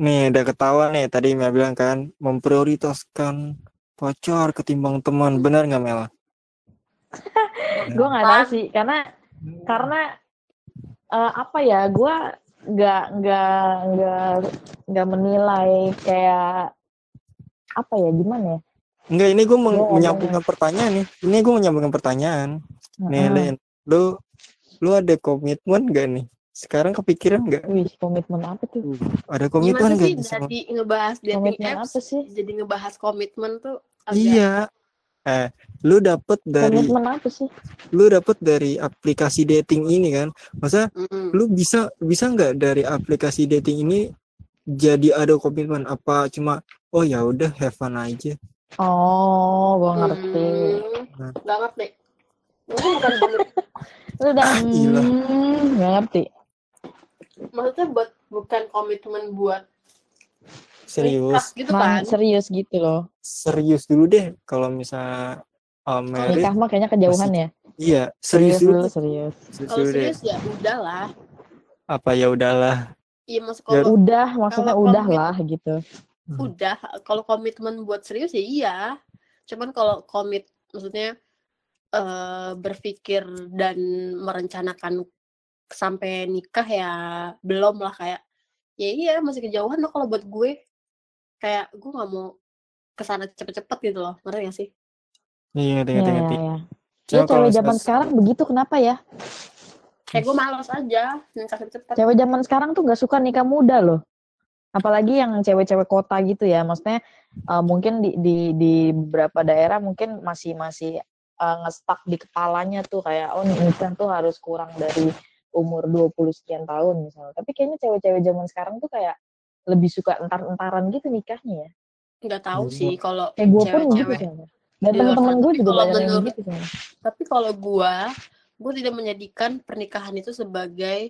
Nih udah ketawa nih tadi Mel bilang kan memprioritaskan pacar ketimbang teman. Benar nggak Mel? Gue nggak tahu sih karena karena eh, apa ya gue nggak nggak nggak nggak menilai kayak apa ya gimana ya Enggak, ini gue Gua nggak menyambungkan pertanyaan nih. Ini gue menyambungkan pertanyaan. Nih, Heeh. Lin, lu lu ada komitmen gak nih? Sekarang kepikiran gak? Wih, komitmen apa tuh? Ada Gimana komitmen sih gak nih sama? dari ngebahas dating Komitmen apps apa sih? jadi ngebahas komitmen tuh agak Iya. Eh, lu dapet dari Komitmen apa sih? lu dapet dari aplikasi dating ini kan? Masa Mm-mm. lu bisa bisa nggak dari aplikasi dating ini jadi ada komitmen apa cuma oh ya udah have fun aja. Oh, gua ngerti. Hmm, nggak ngerti. Mungkin bukan komit- Lu udah Ah, gila. hmm, nggak ngerti. Maksudnya buat bukan komitmen buat Serius, gitu Man, kan? serius gitu loh. serius dulu deh kalau misalnya uh, married. Nikah mah kayaknya kejauhan ya. Iya, serius, Serius dulu. serius. Serius Kalau deh. serius ya udahlah. Apa ya udahlah. Iya maksud Ya, kalau Udah, maksudnya kalau udah komit- lah gitu. udah kalau komitmen buat serius ya iya cuman kalau komit maksudnya eh berpikir dan merencanakan sampai nikah ya belum lah kayak ya iya masih kejauhan loh kalau buat gue kayak gue nggak mau ke sana cepet-cepet gitu loh ngerti gak sih Iya, ngerti, Iya, ngerti, iya, ngerti. iya. Ya, cewek zaman sekarang begitu kenapa ya? kayak gue malas aja nikah cepet Cewek zaman sekarang tuh gak suka nikah muda loh. Apalagi yang cewek-cewek kota gitu ya. Maksudnya uh, mungkin di, di di beberapa daerah mungkin masih masih uh, ngestak di kepalanya tuh kayak oh nikah tuh harus kurang dari umur 20 sekian tahun misalnya. Tapi kayaknya cewek-cewek zaman sekarang tuh kayak lebih suka entar-entaran gitu nikahnya ya. nggak tahu Iya. sih kalau Kayak gue pun gitu soalnya. Dan temen-temen sana. gue Tapi juga kalau banyak yang menurut- gitu soalnya. Tapi kalau gua, gua tidak menjadikan pernikahan itu sebagai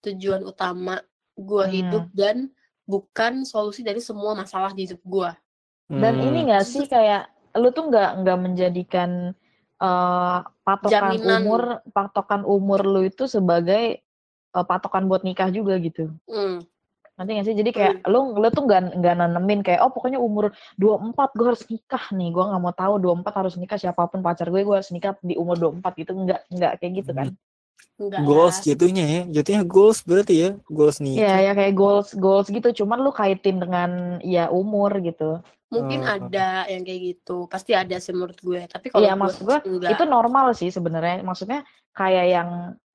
tujuan utama gua Hmm. hidup dan bukan solusi dari semua masalah di hidup gua. Dan Hmm. ini gak sih kayak lu tuh nggak nggak menjadikan eh, patokan Jaminan. umur patokan umur lu itu sebagai eh, patokan buat nikah juga gitu. Hmm. Nanti gak sih? Jadi kayak lu lu tuh nggak nggak nanemin kayak oh pokoknya umur 24 gue harus nikah nih. Gue nggak mau tahu 24 harus nikah siapa pun pacar gue gue harus nikah di umur 24 gitu. Nggak nggak kayak gitu kan. Enggak goals lah. jatuhnya ya. Jatuhnya goals berarti ya. Goals nih. Iya ya kayak goals goals gitu. Cuman lu kaitin dengan ya umur gitu. Mungkin Oh. ada yang kayak gitu. Pasti ada sih menurut gue. Tapi kalau Iya, gua maksud gue enggak. itu normal sih sebenarnya. Maksudnya kayak yang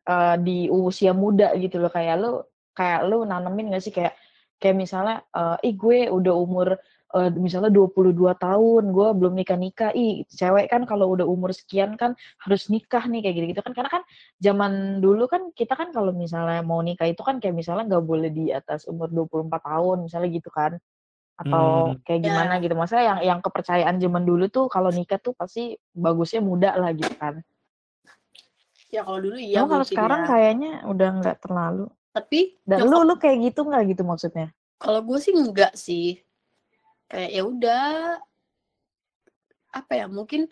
eh, di usia muda gitu loh kayak lu kayak lu nanemin gak sih kayak kayak misalnya eh ih gue udah umur eh, misalnya 22 tahun, gue belum nikah-nikah. Ih, cewek kan kalau udah umur sekian kan harus nikah nih kayak gitu-gitu kan. Karena kan zaman dulu kan kita kan kalau misalnya mau nikah itu kan kayak misalnya nggak boleh di atas umur 24 tahun misalnya gitu kan. Atau Hmm. kayak Ya. gimana gitu. Maksudnya yang yang kepercayaan zaman dulu tuh kalau nikah tuh pasti bagusnya muda lah gitu kan. ya kalau dulu iya kalau mungkin sekarang ya. kayaknya udah nggak terlalu. Tapi Dan lu lu kayak gitu nggak gitu maksudnya? Kalau gue sih enggak sih. Kayak ya udah apa ya mungkin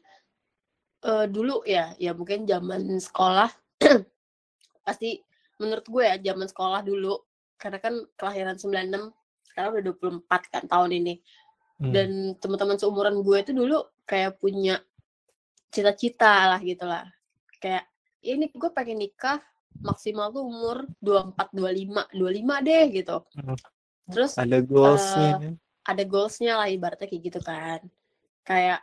eh, dulu ya ya mungkin zaman sekolah pasti menurut gue ya zaman sekolah dulu karena kan kelahiran 96 sekarang udah 24 kan tahun ini Hmm. dan teman-teman seumuran gue itu dulu kayak punya cita-cita lah gitu lah kayak "Ya ini gue pengen nikah maksimal tuh umur 24 25 25 deh gitu Hmm. terus ada goalsnya. ada goalsnya lah ibaratnya kayak gitu kan kayak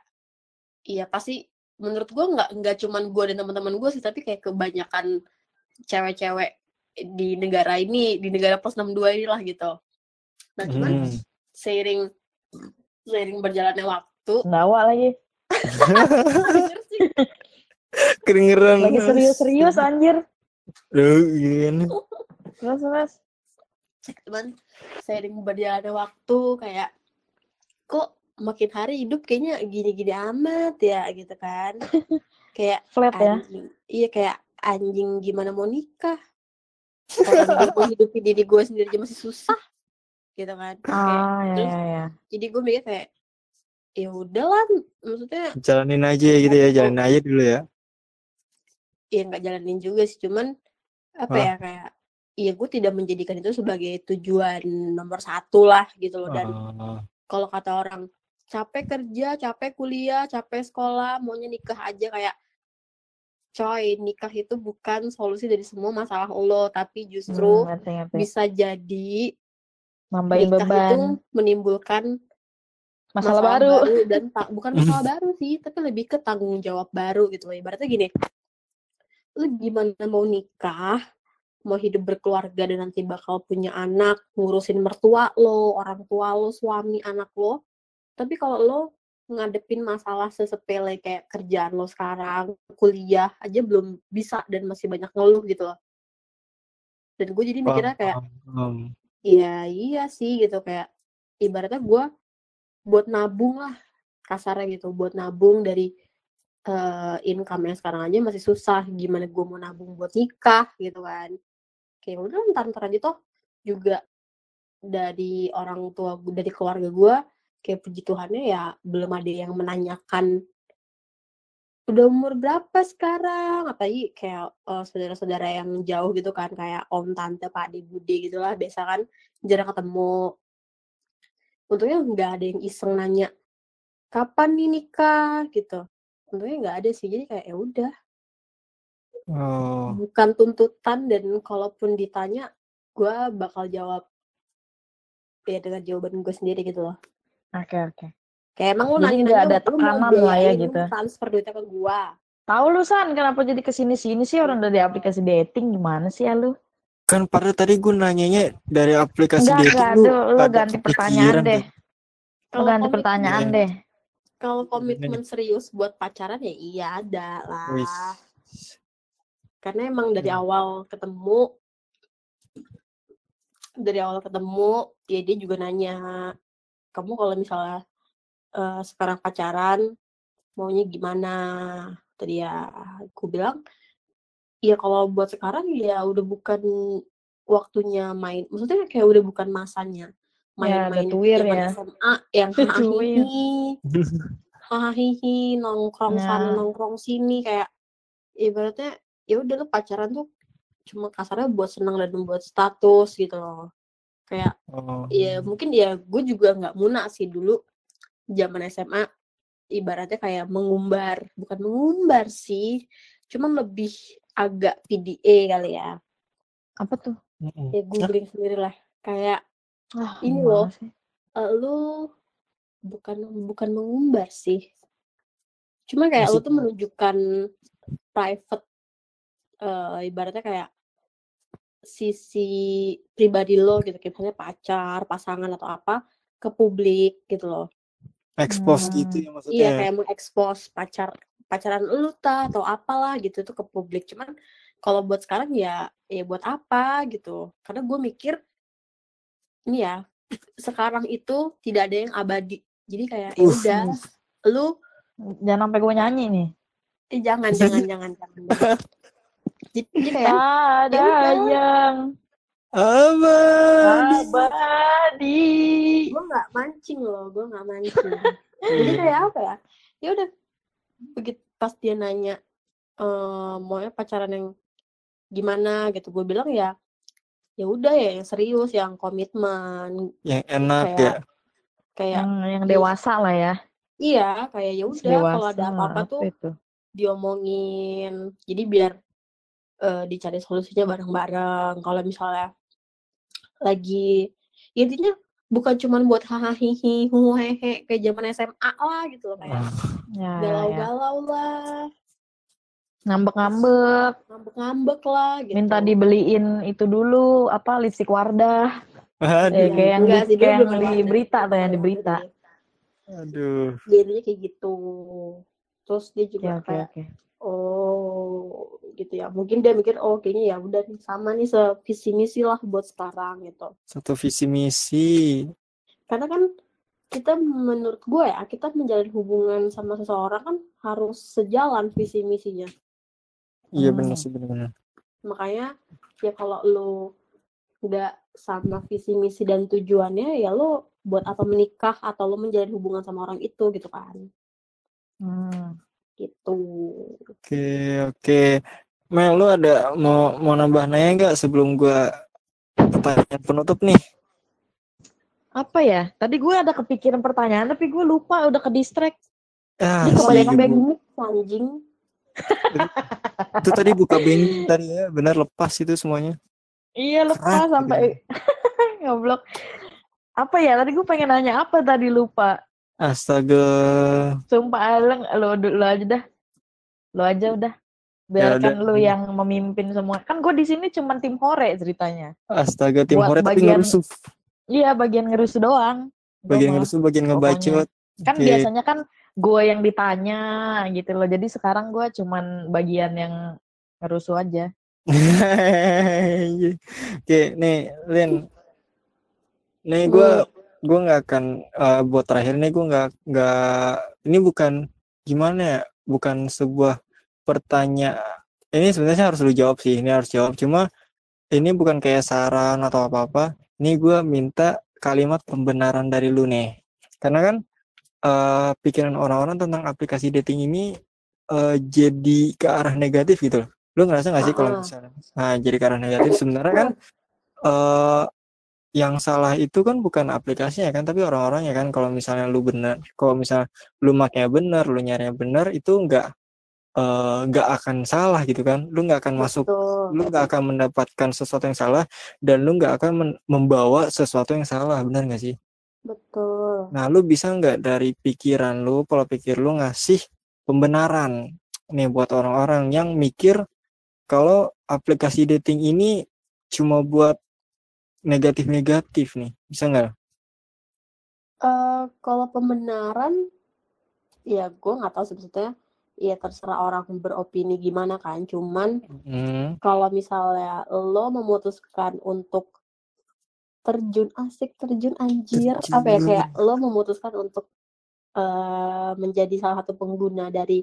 iya pasti menurut gue nggak nggak cuman gue dan teman-teman gue sih tapi kayak kebanyakan cewek-cewek di negara ini di negara plus 62 ini lah gitu nah cuman Hmm. seiring seiring berjalannya waktu Sendawa lagi. Kedengeran. Lagi serius-serius anjir. Duh, gini. Terus terus. cuman seiring berjalannya waktu kayak kok makin hari hidup kayaknya gini-gini amat ya gitu kan kayak Flat ya. anjing iya kayak anjing gimana mau nikah orang gue mau hidupi diri gue sendiri aja masih susah gitu kan Kayak, Ah ya terus ya ya. jadi gue mikir kayak ya udahlah maksudnya Jalanin aja gitu ya, jalanin aja dulu ya. ya nggak jalanin juga sih cuman apa Wah. ya kayak iya gue tidak menjadikan itu sebagai tujuan nomor satu lah gitu loh dan Oh. kalau kata orang capek kerja capek kuliah capek sekolah maunya nikah aja kayak coy nikah itu bukan solusi dari semua masalah lo tapi Hmm, justru ngerti, ngerti. bisa jadi Nambahin nikah beban. itu menimbulkan Masalah, baru. dan tak bukan masalah baru sih tapi lebih ke tanggung jawab baru gitu loh ibaratnya gini lu gimana mau nikah mau hidup berkeluarga dan nanti bakal punya anak ngurusin mertua lo orang tua lo suami anak lo tapi kalau lo ngadepin masalah sesepele kayak kerjaan lo sekarang kuliah aja belum bisa dan masih banyak ngeluh gitu loh dan gue jadi mikirnya kayak. Iya iya sih gitu kayak ibaratnya gue buat nabung lah kasarnya gitu buat nabung dari eh income yang sekarang aja masih susah gimana gue mau nabung buat nikah gitu kan. Kayak udah ntar ntar aja toh juga dari orang tua dari keluarga gue kayak puji Tuhannya ya belum ada yang menanyakan udah umur berapa sekarang? Apalagi kayak eh, saudara-saudara yang jauh gitu kan kayak om tante pak ade bude gitu lah biasa kan jarang ketemu. Untungnya nggak ada yang iseng nanya kapan nih nikah? gitu. Untungnya nggak ada sih jadi kayak ya udah. Oh, bukan tuntutan dan kalaupun ditanya gue bakal jawab ya dengan jawaban gue sendiri gitu loh. Oke, oke. Kayak emang lu nanya nggak ada tekanan lah ya gitu. transfer duitnya ke gue Tahu lu San, kenapa jadi ke sini-sini sih orang dari aplikasi dating gimana sih ya lu? kan pada tadi gue nanyanya dari aplikasi Enggak, dating enggak, lu lu, lu ganti pertanyaan deh. Lu Kalau ganti pertanyaan Iya. deh. kalau komitmen serius buat pacaran ya iya ada lah karena emang dari Hmm. awal ketemu dari awal ketemu ya dia juga nanya kamu kalau misalnya eh, sekarang pacaran maunya gimana tadi ya aku bilang ya kalau buat sekarang ya udah bukan waktunya main maksudnya kayak udah bukan masanya Ya, main-main tuir zaman ya. SMA yang Udah tuir. hahihi hahihi nongkrong sana Ya. nongkrong sini kayak ibaratnya ya udah lu pacaran tuh cuma kasarnya buat senang dan buat status gitu loh kayak Oh. ya mungkin ya gue juga nggak munak sih dulu zaman SMA ibaratnya kayak mengumbar bukan mengumbar sih cuman lebih agak PDA kali ya Apa tuh? Ya googling sendiri lah kayak Ah, Ini loh. sih? eh, lu bukan bukan mengumbar sih cuma kayak lu tuh menunjukkan private eh, ibaratnya kayak sisi pribadi lo gitu kayak misalnya pacar pasangan atau apa ke publik gitu loh expose Hmm. gitu ya maksudnya iya kayak mengekspos pacar pacaran lu ta atau apalah gitu tuh ke publik cuman kalau buat sekarang ya ya buat apa gitu karena gue mikir ini ya sekarang itu tidak ada yang abadi jadi kayak ya udah lu Jangan sampai gue nyanyi nih. eh, jangan jangan jangan jangan jangan. jadi, jadi kayak Ada ya udah. yang abadi. Abadi. gue nggak mancing loh gue nggak mancing. Jadi kayak apa ya? Ya udah begitu pas dia nanya eh maunya pacaran yang gimana? Gitu. Gue bilang ya ya udah ya yang serius yang komitmen. Yang enak ya. Kayak kayak Yang yang dewasa lah ya. iya kayak ya udah kalau ada apa-apa tuh itu? diomongin. Jadi biar eh, dicari solusinya bareng-bareng. Kalau misalnya lagi ya intinya bukan cuman buat hahaha hihi huhehe kayak zaman SMA lah gitu loh kayak Ah, Ya, ya, ya. galau-galau lah Ngambek-ngambek, ngambek-ngambek lah gitu minta dibeliin itu dulu apa lipstick Wardah. aduh Eh, kayak yang Enggak di, sih, kayak yang di ada. berita tuh yang di Belum berita. ada. aduh Dia intinya kayak gitu terus dia juga oke kayak oke. Oh gitu ya. Mungkin dia mikir oh kayaknya ya udah nih sama nih sevisi misi lah buat sekarang gitu. Satu visi misi. Karena kan kita menurut gue ya kita menjalin hubungan sama seseorang kan harus sejalan visi misinya. Iya Hmm. benar sih benar makanya ya kalau lo nggak sama visi misi dan tujuannya ya lo buat apa menikah atau lo menjalin hubungan sama orang itu gitu kan. Hmm. Gitu oke oke Mel lu ada mau mau nambah nanya nggak sebelum gua pertanyaan penutup nih Apa ya? Tadi gue ada kepikiran pertanyaan tapi gue lupa udah ke distract. ah Ini kebanyakan anjing itu tadi buka bengkel tadi ya benar lepas itu semuanya Iya lepas gitu sampai ngoblok. Apa ya? Tadi gue pengen nanya apa tadi lupa. Astaga Sumpah Aleng, lo, lo aja dah. Lo aja udah. Biarkan udah. lu yang memimpin semua. Kan gue di sini cuman tim hore ceritanya. astaga tim Buat hore tapi bagian- ngerusuh Iya bagian ngerusuh doang. Bagian ngerusuh bagian ngebacot Kan Oke. biasanya kan gue yang ditanya gitu loh. Jadi sekarang gue cuman bagian yang ngerusuh aja. Oke, nih, Lin. Nih gue gue nggak akan eh, buat terakhir nih gue nggak nggak ini bukan gimana ya, bukan sebuah pertanyaan. Ini sebenarnya harus lu jawab sih, ini harus jawab. Cuma ini bukan kayak saran atau apa-apa. Ini gue minta kalimat pembenaran dari lu nih. Karena kan eh, pikiran orang-orang tentang aplikasi dating ini eh, jadi ke arah negatif gitu loh. Lu ngerasa nggak sih kalau misalnya nah, jadi ke arah negatif sebenarnya kan eh yang salah itu kan bukan aplikasinya kan, tapi orang-orangnya kan. Kalau misalnya lu bener, kalau misalnya lu makanya bener, lu nyarinya bener, itu nggak eh, nggak akan salah gitu kan. Lu nggak akan masuk Betul. lu nggak akan mendapatkan sesuatu yang salah dan lu nggak akan membawa sesuatu yang salah benar nggak sih Betul. nah lu bisa nggak dari pikiran lu pola pikir lu ngasih pembenaran nih buat orang-orang yang mikir kalau aplikasi dating ini cuma buat negatif-negatif nih bisa nggak Eh, kalau pembenaran, ya gue nggak tahu sebetulnya. Ya terserah orang beropini gimana kan. Cuman Hmm, kalau misalnya lo memutuskan untuk terjun asik terjun anjir apa ya Terjun. kayak lo memutuskan untuk eh, menjadi salah satu pengguna dari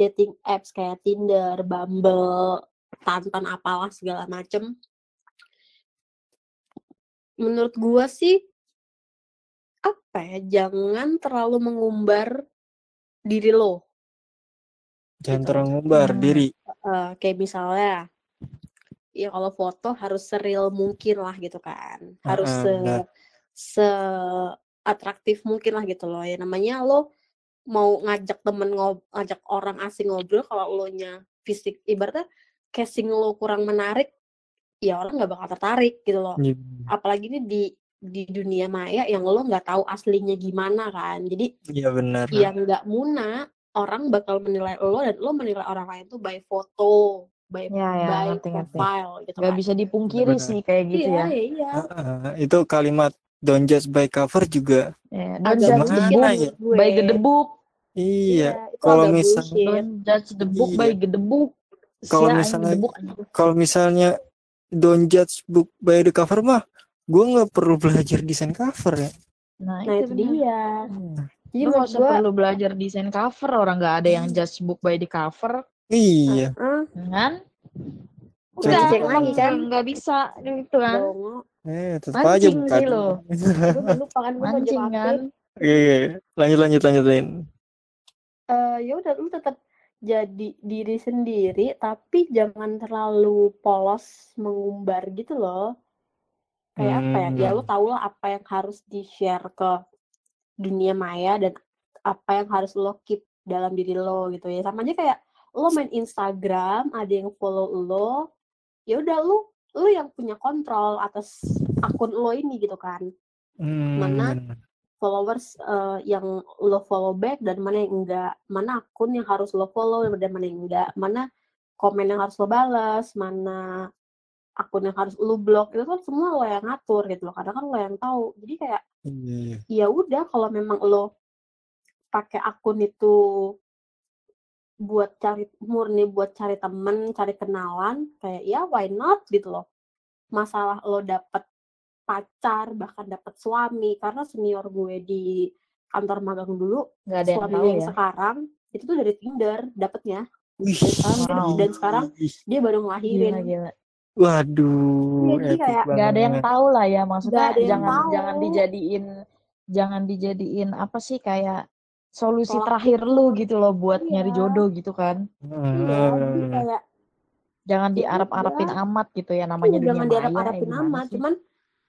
dating apps kayak Tinder, Bumble, Tantan apalah segala macem. Menurut gua sih apa ya jangan terlalu mengumbar diri lo jangan Gitu. terlalu ngumbar Hmm. diri Eh, kayak misalnya ya kalau foto harus seril mungkin lah gitu kan harus Heeh, se se atraktif mungkin lah gitu loh ya namanya lo mau ngajak temen ngob ngajak orang asing ngobrol kalau lo nya fisik ibaratnya casing lo kurang menarik ya orang nggak bakal tertarik gitu loh Iya. apalagi ini di di dunia maya yang lo nggak tahu aslinya gimana kan jadi iya benar yang nggak muna orang bakal menilai lo dan lo menilai orang lain tuh by foto by Ya, ya, by ngerti, ngerti. profile gitu Gak kan bisa dipungkiri sih kayak gitu iya ya. iya iya Heeh, itu kalimat don't judge by cover juga Ya, Don't judge the gimana book ya? by the book. iya itu kalau agak misal bullshit. Don't judge the book Iya. by the book. Kalau misalnya- kalau misalnya don't judge book by the cover mah gue nggak perlu belajar desain cover ya. Nah, nah itu dia. Hmm. jadi Lu usah gue perlu belajar desain cover orang nggak ada yang judge book by the cover. Iya. Eh, kan? Cocok. Udah. Cek lagi kan nggak bisa gitu kan. Eh tetap aja Mancing buka sih lo. lupa kan mancing kan. Iya, iya. lanjut lanjut lanjutin. Eh ya udah lu tetap jadi diri sendiri tapi jangan terlalu polos mengumbar gitu loh kayak apa ya ya lu Hmm. tau lah apa yang harus di share ke dunia maya dan apa yang harus lo keep dalam diri lo gitu ya sama aja kayak lo main Instagram ada yang follow lo ya udah lu lu yang punya kontrol atas akun lo ini gitu kan Hmm, Mana? Followers eh, yang lo follow back dan mana yang enggak mana akun yang harus lo follow dan mana yang enggak mana komen yang harus lo balas mana akun yang harus lo blok itu kan semua lo yang ngatur gitu loh karena kan lo yang tahu jadi kayak Iya, iya. ya udah kalau memang lo pakai akun itu buat cari murni buat cari temen cari kenalan kayak ya why not gitu loh masalah lo dapet pacar bahkan dapet suami. Karena senior gue di kantor magang dulu nggak ada yang suaminya tahu yang ya? sekarang itu tuh dari Tinder dapetnya. Wih, dan sekarang dia- Wow. dan sekarang dia baru gila ngelahirin. Gila waduh, Iya, jadi kayak nggak ada yang tahu lah ya maksudnya yang jangan tahu. jangan dijadiin jangan dijadiin apa sih kayak solusi Tolak terakhir lu gitu loh buat Iya. nyari jodoh gitu kan. Iya Hmm. kayak jangan Ya diarep-arepin udah. amat gitu ya namanya Iya, dunia jangan ya gimana amat. sih? Cuman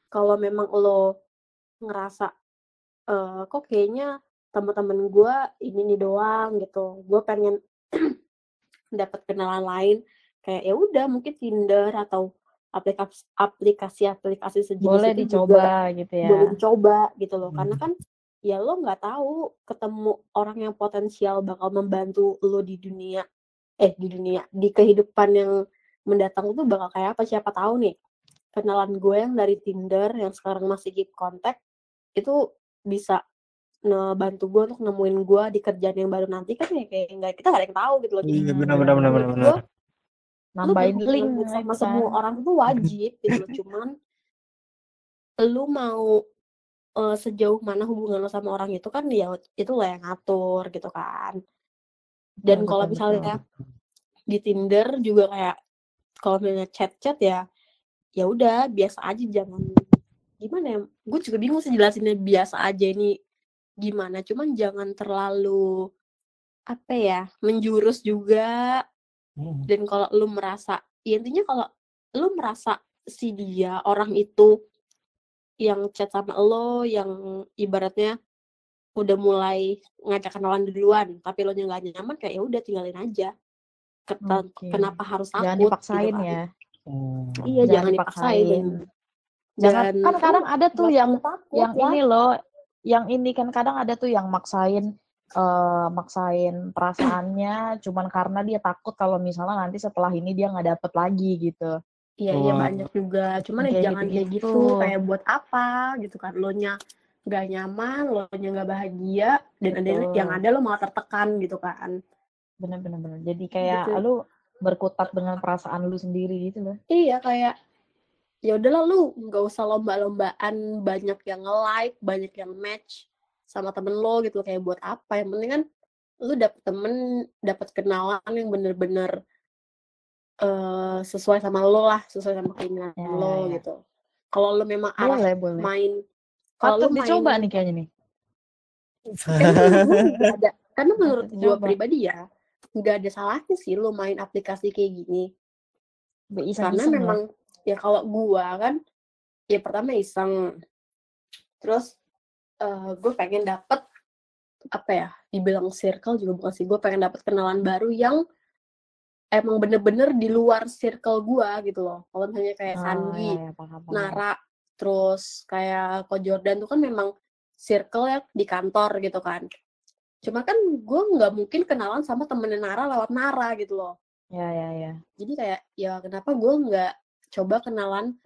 kalau memang lo ngerasa eh kok kayaknya teman-teman gue ini nih doang gitu gue pengen dapat kenalan lain kayak ya udah mungkin Tinder atau aplikasi aplikasi-aplikasi sejenis Boleh itu dicoba juga gitu ya. boleh dicoba gitu loh karena Hmm. kan ya lo nggak tahu ketemu orang yang potensial bakal membantu lo di dunia eh di dunia di kehidupan yang mendatang itu bakal kayak apa siapa tahu nih kenalan gue yang dari Tinder yang sekarang masih keep kontak itu bisa ngebantu gue untuk nemuin gue di kerjaan yang baru nanti kan ya kayak nggak kita nggak ada yang tahu gitu loh jadi Iya Hmm, benar benar benar benar. Nambahin berhubungan link sama gitu semua kan. orang itu wajib gitu loh cuman lu mau eh, sejauh mana hubungan lo sama orang itu kan ya itu lo yang ngatur gitu kan dan kalau misalnya betul. di Tinder juga kayak kalau misalnya chat-chat ya ya udah biasa aja jangan gimana ya gue juga bingung sih jelasinnya biasa aja ini gimana cuman jangan terlalu apa ya menjurus juga Hmm. dan kalau lu merasa ya intinya kalau lu merasa si dia orang itu yang chat sama lo yang ibaratnya udah mulai ngajak kenalan duluan tapi lo nya nggak nyaman kayak ya udah tinggalin aja Keta- Oke. kenapa harus takut Jangan gitu dipaksain kan. ya. Hmm. iya Jangan jangan, dipaksain Jangan dan kan kadang ada tuh yang takut yang lah. ini loh, yang ini kan kadang ada tuh yang maksain eh maksain perasaannya cuman karena dia takut kalau misalnya nanti setelah ini dia nggak dapet lagi gitu. Iya iya Wah. banyak juga. Cuman ya Kayak jangan kayak gitu-gitu. gitu. Kayak buat apa gitu kan? Lo nya nggak nyaman, lo nya nggak bahagia, dan ada yang ada lo malah tertekan gitu kan. Bener-bener bener. Jadi kayak Gitu. lu berkutat dengan perasaan lu sendiri gitu loh. Iya kayak ya udahlah lu nggak usah lomba-lombaan banyak yang nge-like, banyak yang match sama temen lo gitu kayak buat apa? Yang penting kan lu dapet temen, dapet kenalan yang bener-bener eh, sesuai sama lo lah, sesuai sama keinginan Ya, lo ya. gitu. Kalau lo memang arah Boleh boleh. main, kalau lo dicoba main nih kayaknya nih. Karena menurut gue nggak ada, karena menurut gue pribadi ya, nggak ada salahnya sih lo main aplikasi kayak gini. Be Karena memang ya kalau gua kan, ya pertama iseng, terus eh gue pengen dapet apa ya, dibilang circle juga bukan sih, gue pengen dapet kenalan baru yang emang bener-bener di luar circle gua gitu loh. Kalau misalnya kayak Oh, Sandi, ya, ya, paham, paham. Nara, terus kayak Ko Jordan tuh kan memang circle ya di kantor gitu kan. Cuma kan gue nggak mungkin kenalan sama temennya Nara lewat Nara gitu loh. Ya ya ya. Jadi kayak ya kenapa gue nggak coba kenalan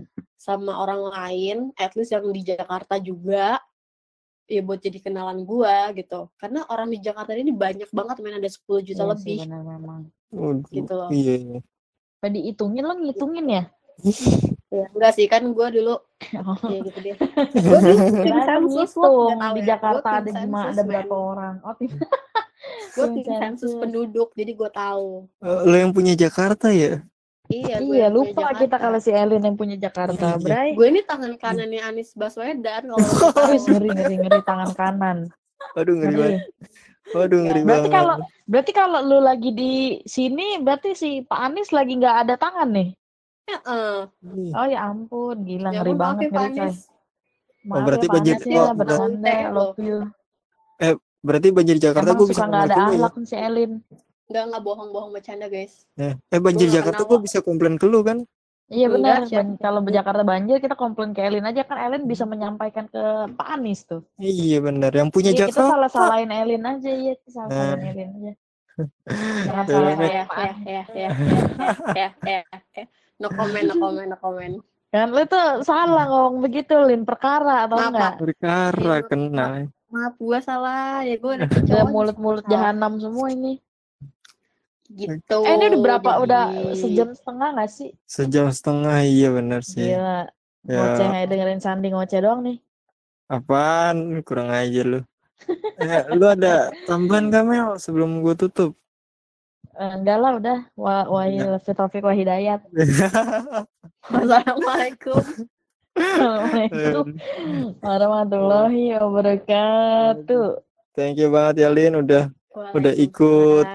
sama orang lain, at least yang di Jakarta juga, ya buat jadi kenalan gue gitu. Karena orang di Jakarta ini banyak banget, main ada 10 juta sih lebih benar memang. Waduh, gitu loh. Iya, iya. Apa dihitungin lo ngitungin ya? Ya, enggak sih kan gue dulu Oh. ya gitu deh. Gue dulu tim sensus tahu di ya. Jakarta ada ada berapa orang? Oh, tim. Gue Tim sensus penduduk, jadi gue tahu. Eh, Lo yang punya Jakarta ya? Iya, Iya, lupa kita kalau si Elin yang punya Jakarta, Iya. Bray. Gue ini tangan kanannya Anies Baswedan kalau ngeri ngeri ngeri tangan kanan. Waduh ngeri Ngeri. banget. Waduh ngeri Berarti banget. kalau berarti kalau lu lagi di sini berarti si Pak Anies lagi nggak ada tangan nih. Heeh. Ih, Oh ya ampun, gila Ya ngeri ampun, maaf banget ya ngeri coy. Anies. Maaf berarti ya, Pak banjir- Anies ya, oh, bercanda, berarti- love you. Berarti banjir Jakarta Emang gue bisa suka nggak ada komplain ke lu ya? nih si Elin. Enggak, enggak bohong-bohong bercanda, guys. Eh, eh banjir Gua nggak Jakarta gue bisa komplain ke lu kan? Iya Enggak, benar. ban- Kalau Jakarta banjir kita komplain ke Elin aja kan Elin bisa menyampaikan ke Pak Anies tuh. Iya benar. Yang punya Iya kita Jakarta. salah salahin Elin aja ya, kita salah salahin Nah. Elin aja. Ya, Jangan Ya, salah ya, ya, salahin ya, Pak ya, Anies. ya, ya, ya, ya, ya. No comment, no comment, no comment. Kan lu tuh salah ngomong begitu Lin perkara atau Maaf, enggak? Perkara Iya, kena. Maaf, gue salah. Ya, gue udah mulut-mulut jahanam semua ini. Gitu. Eh ini udah berapa? jadi- Udah sejam setengah gak sih? Sejam setengah iya benar sih. Gila. Ya Ngoceh aja dengerin Sandi ngoceh doang nih. apaan? Kurang aja lu. eh, lu ada tambahan gak Mel sebelum gue tutup? Eh, enggak lah udah. Wa wahil fitofik wa hidayat. Wassalamualaikum. Assalamualaikum warahmatullahi wabarakatuh. Thank you banget ya Lin udah Udah ikut.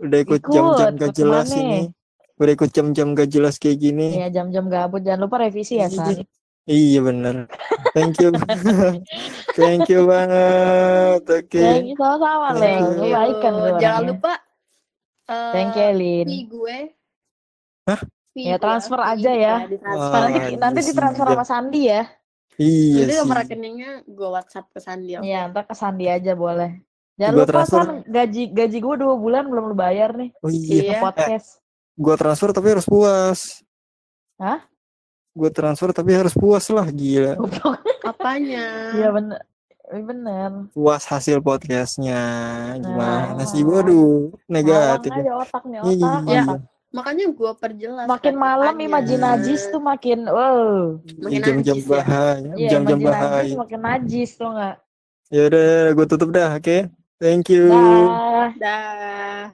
Udah ikut jam-jam gak jelas ini. Udah ikut jam-jam gak jelas kayak gini. Ya jam-jam gabut jangan lupa revisi ya San. Iya bener. Thank you. Thank you banget. Oke. Sama-sama Thank you. Lu baik kan Jangan lupa Eh, Thank you, fee gue. Hah? Fee Ya, gue, transfer fee aja ya. gue ditransfer. Nanti nanti iya ditransfer sama Sandi ya. Iya sih. nomor rekeningnya gue WhatsApp ke Sandi. Iya, ntar ke Sandi aja boleh. Jangan Gua lupa transfer. San, gaji gaji gue dua bulan belum lu bayar nih. Oh iya. Iya. Podcast. Gua transfer tapi harus puas. Hah? Gua transfer tapi harus puas lah, gila. Apanya? Iya bener. Iya bener. Puas hasil podcastnya. Gimana Nah. sih? Waduh, negatif. aja otak nih Iya, otak. iya. otak. Makanya gue perjelas. Makin malam kata-katanya. imajin najis tuh makin wow. Makin Jam-jam ya. bahaya, Iya, jam-jam bahaya. makin najis tuh nggak? Ya udah, gue tutup dah, oke? Thank you. Dah. Dah.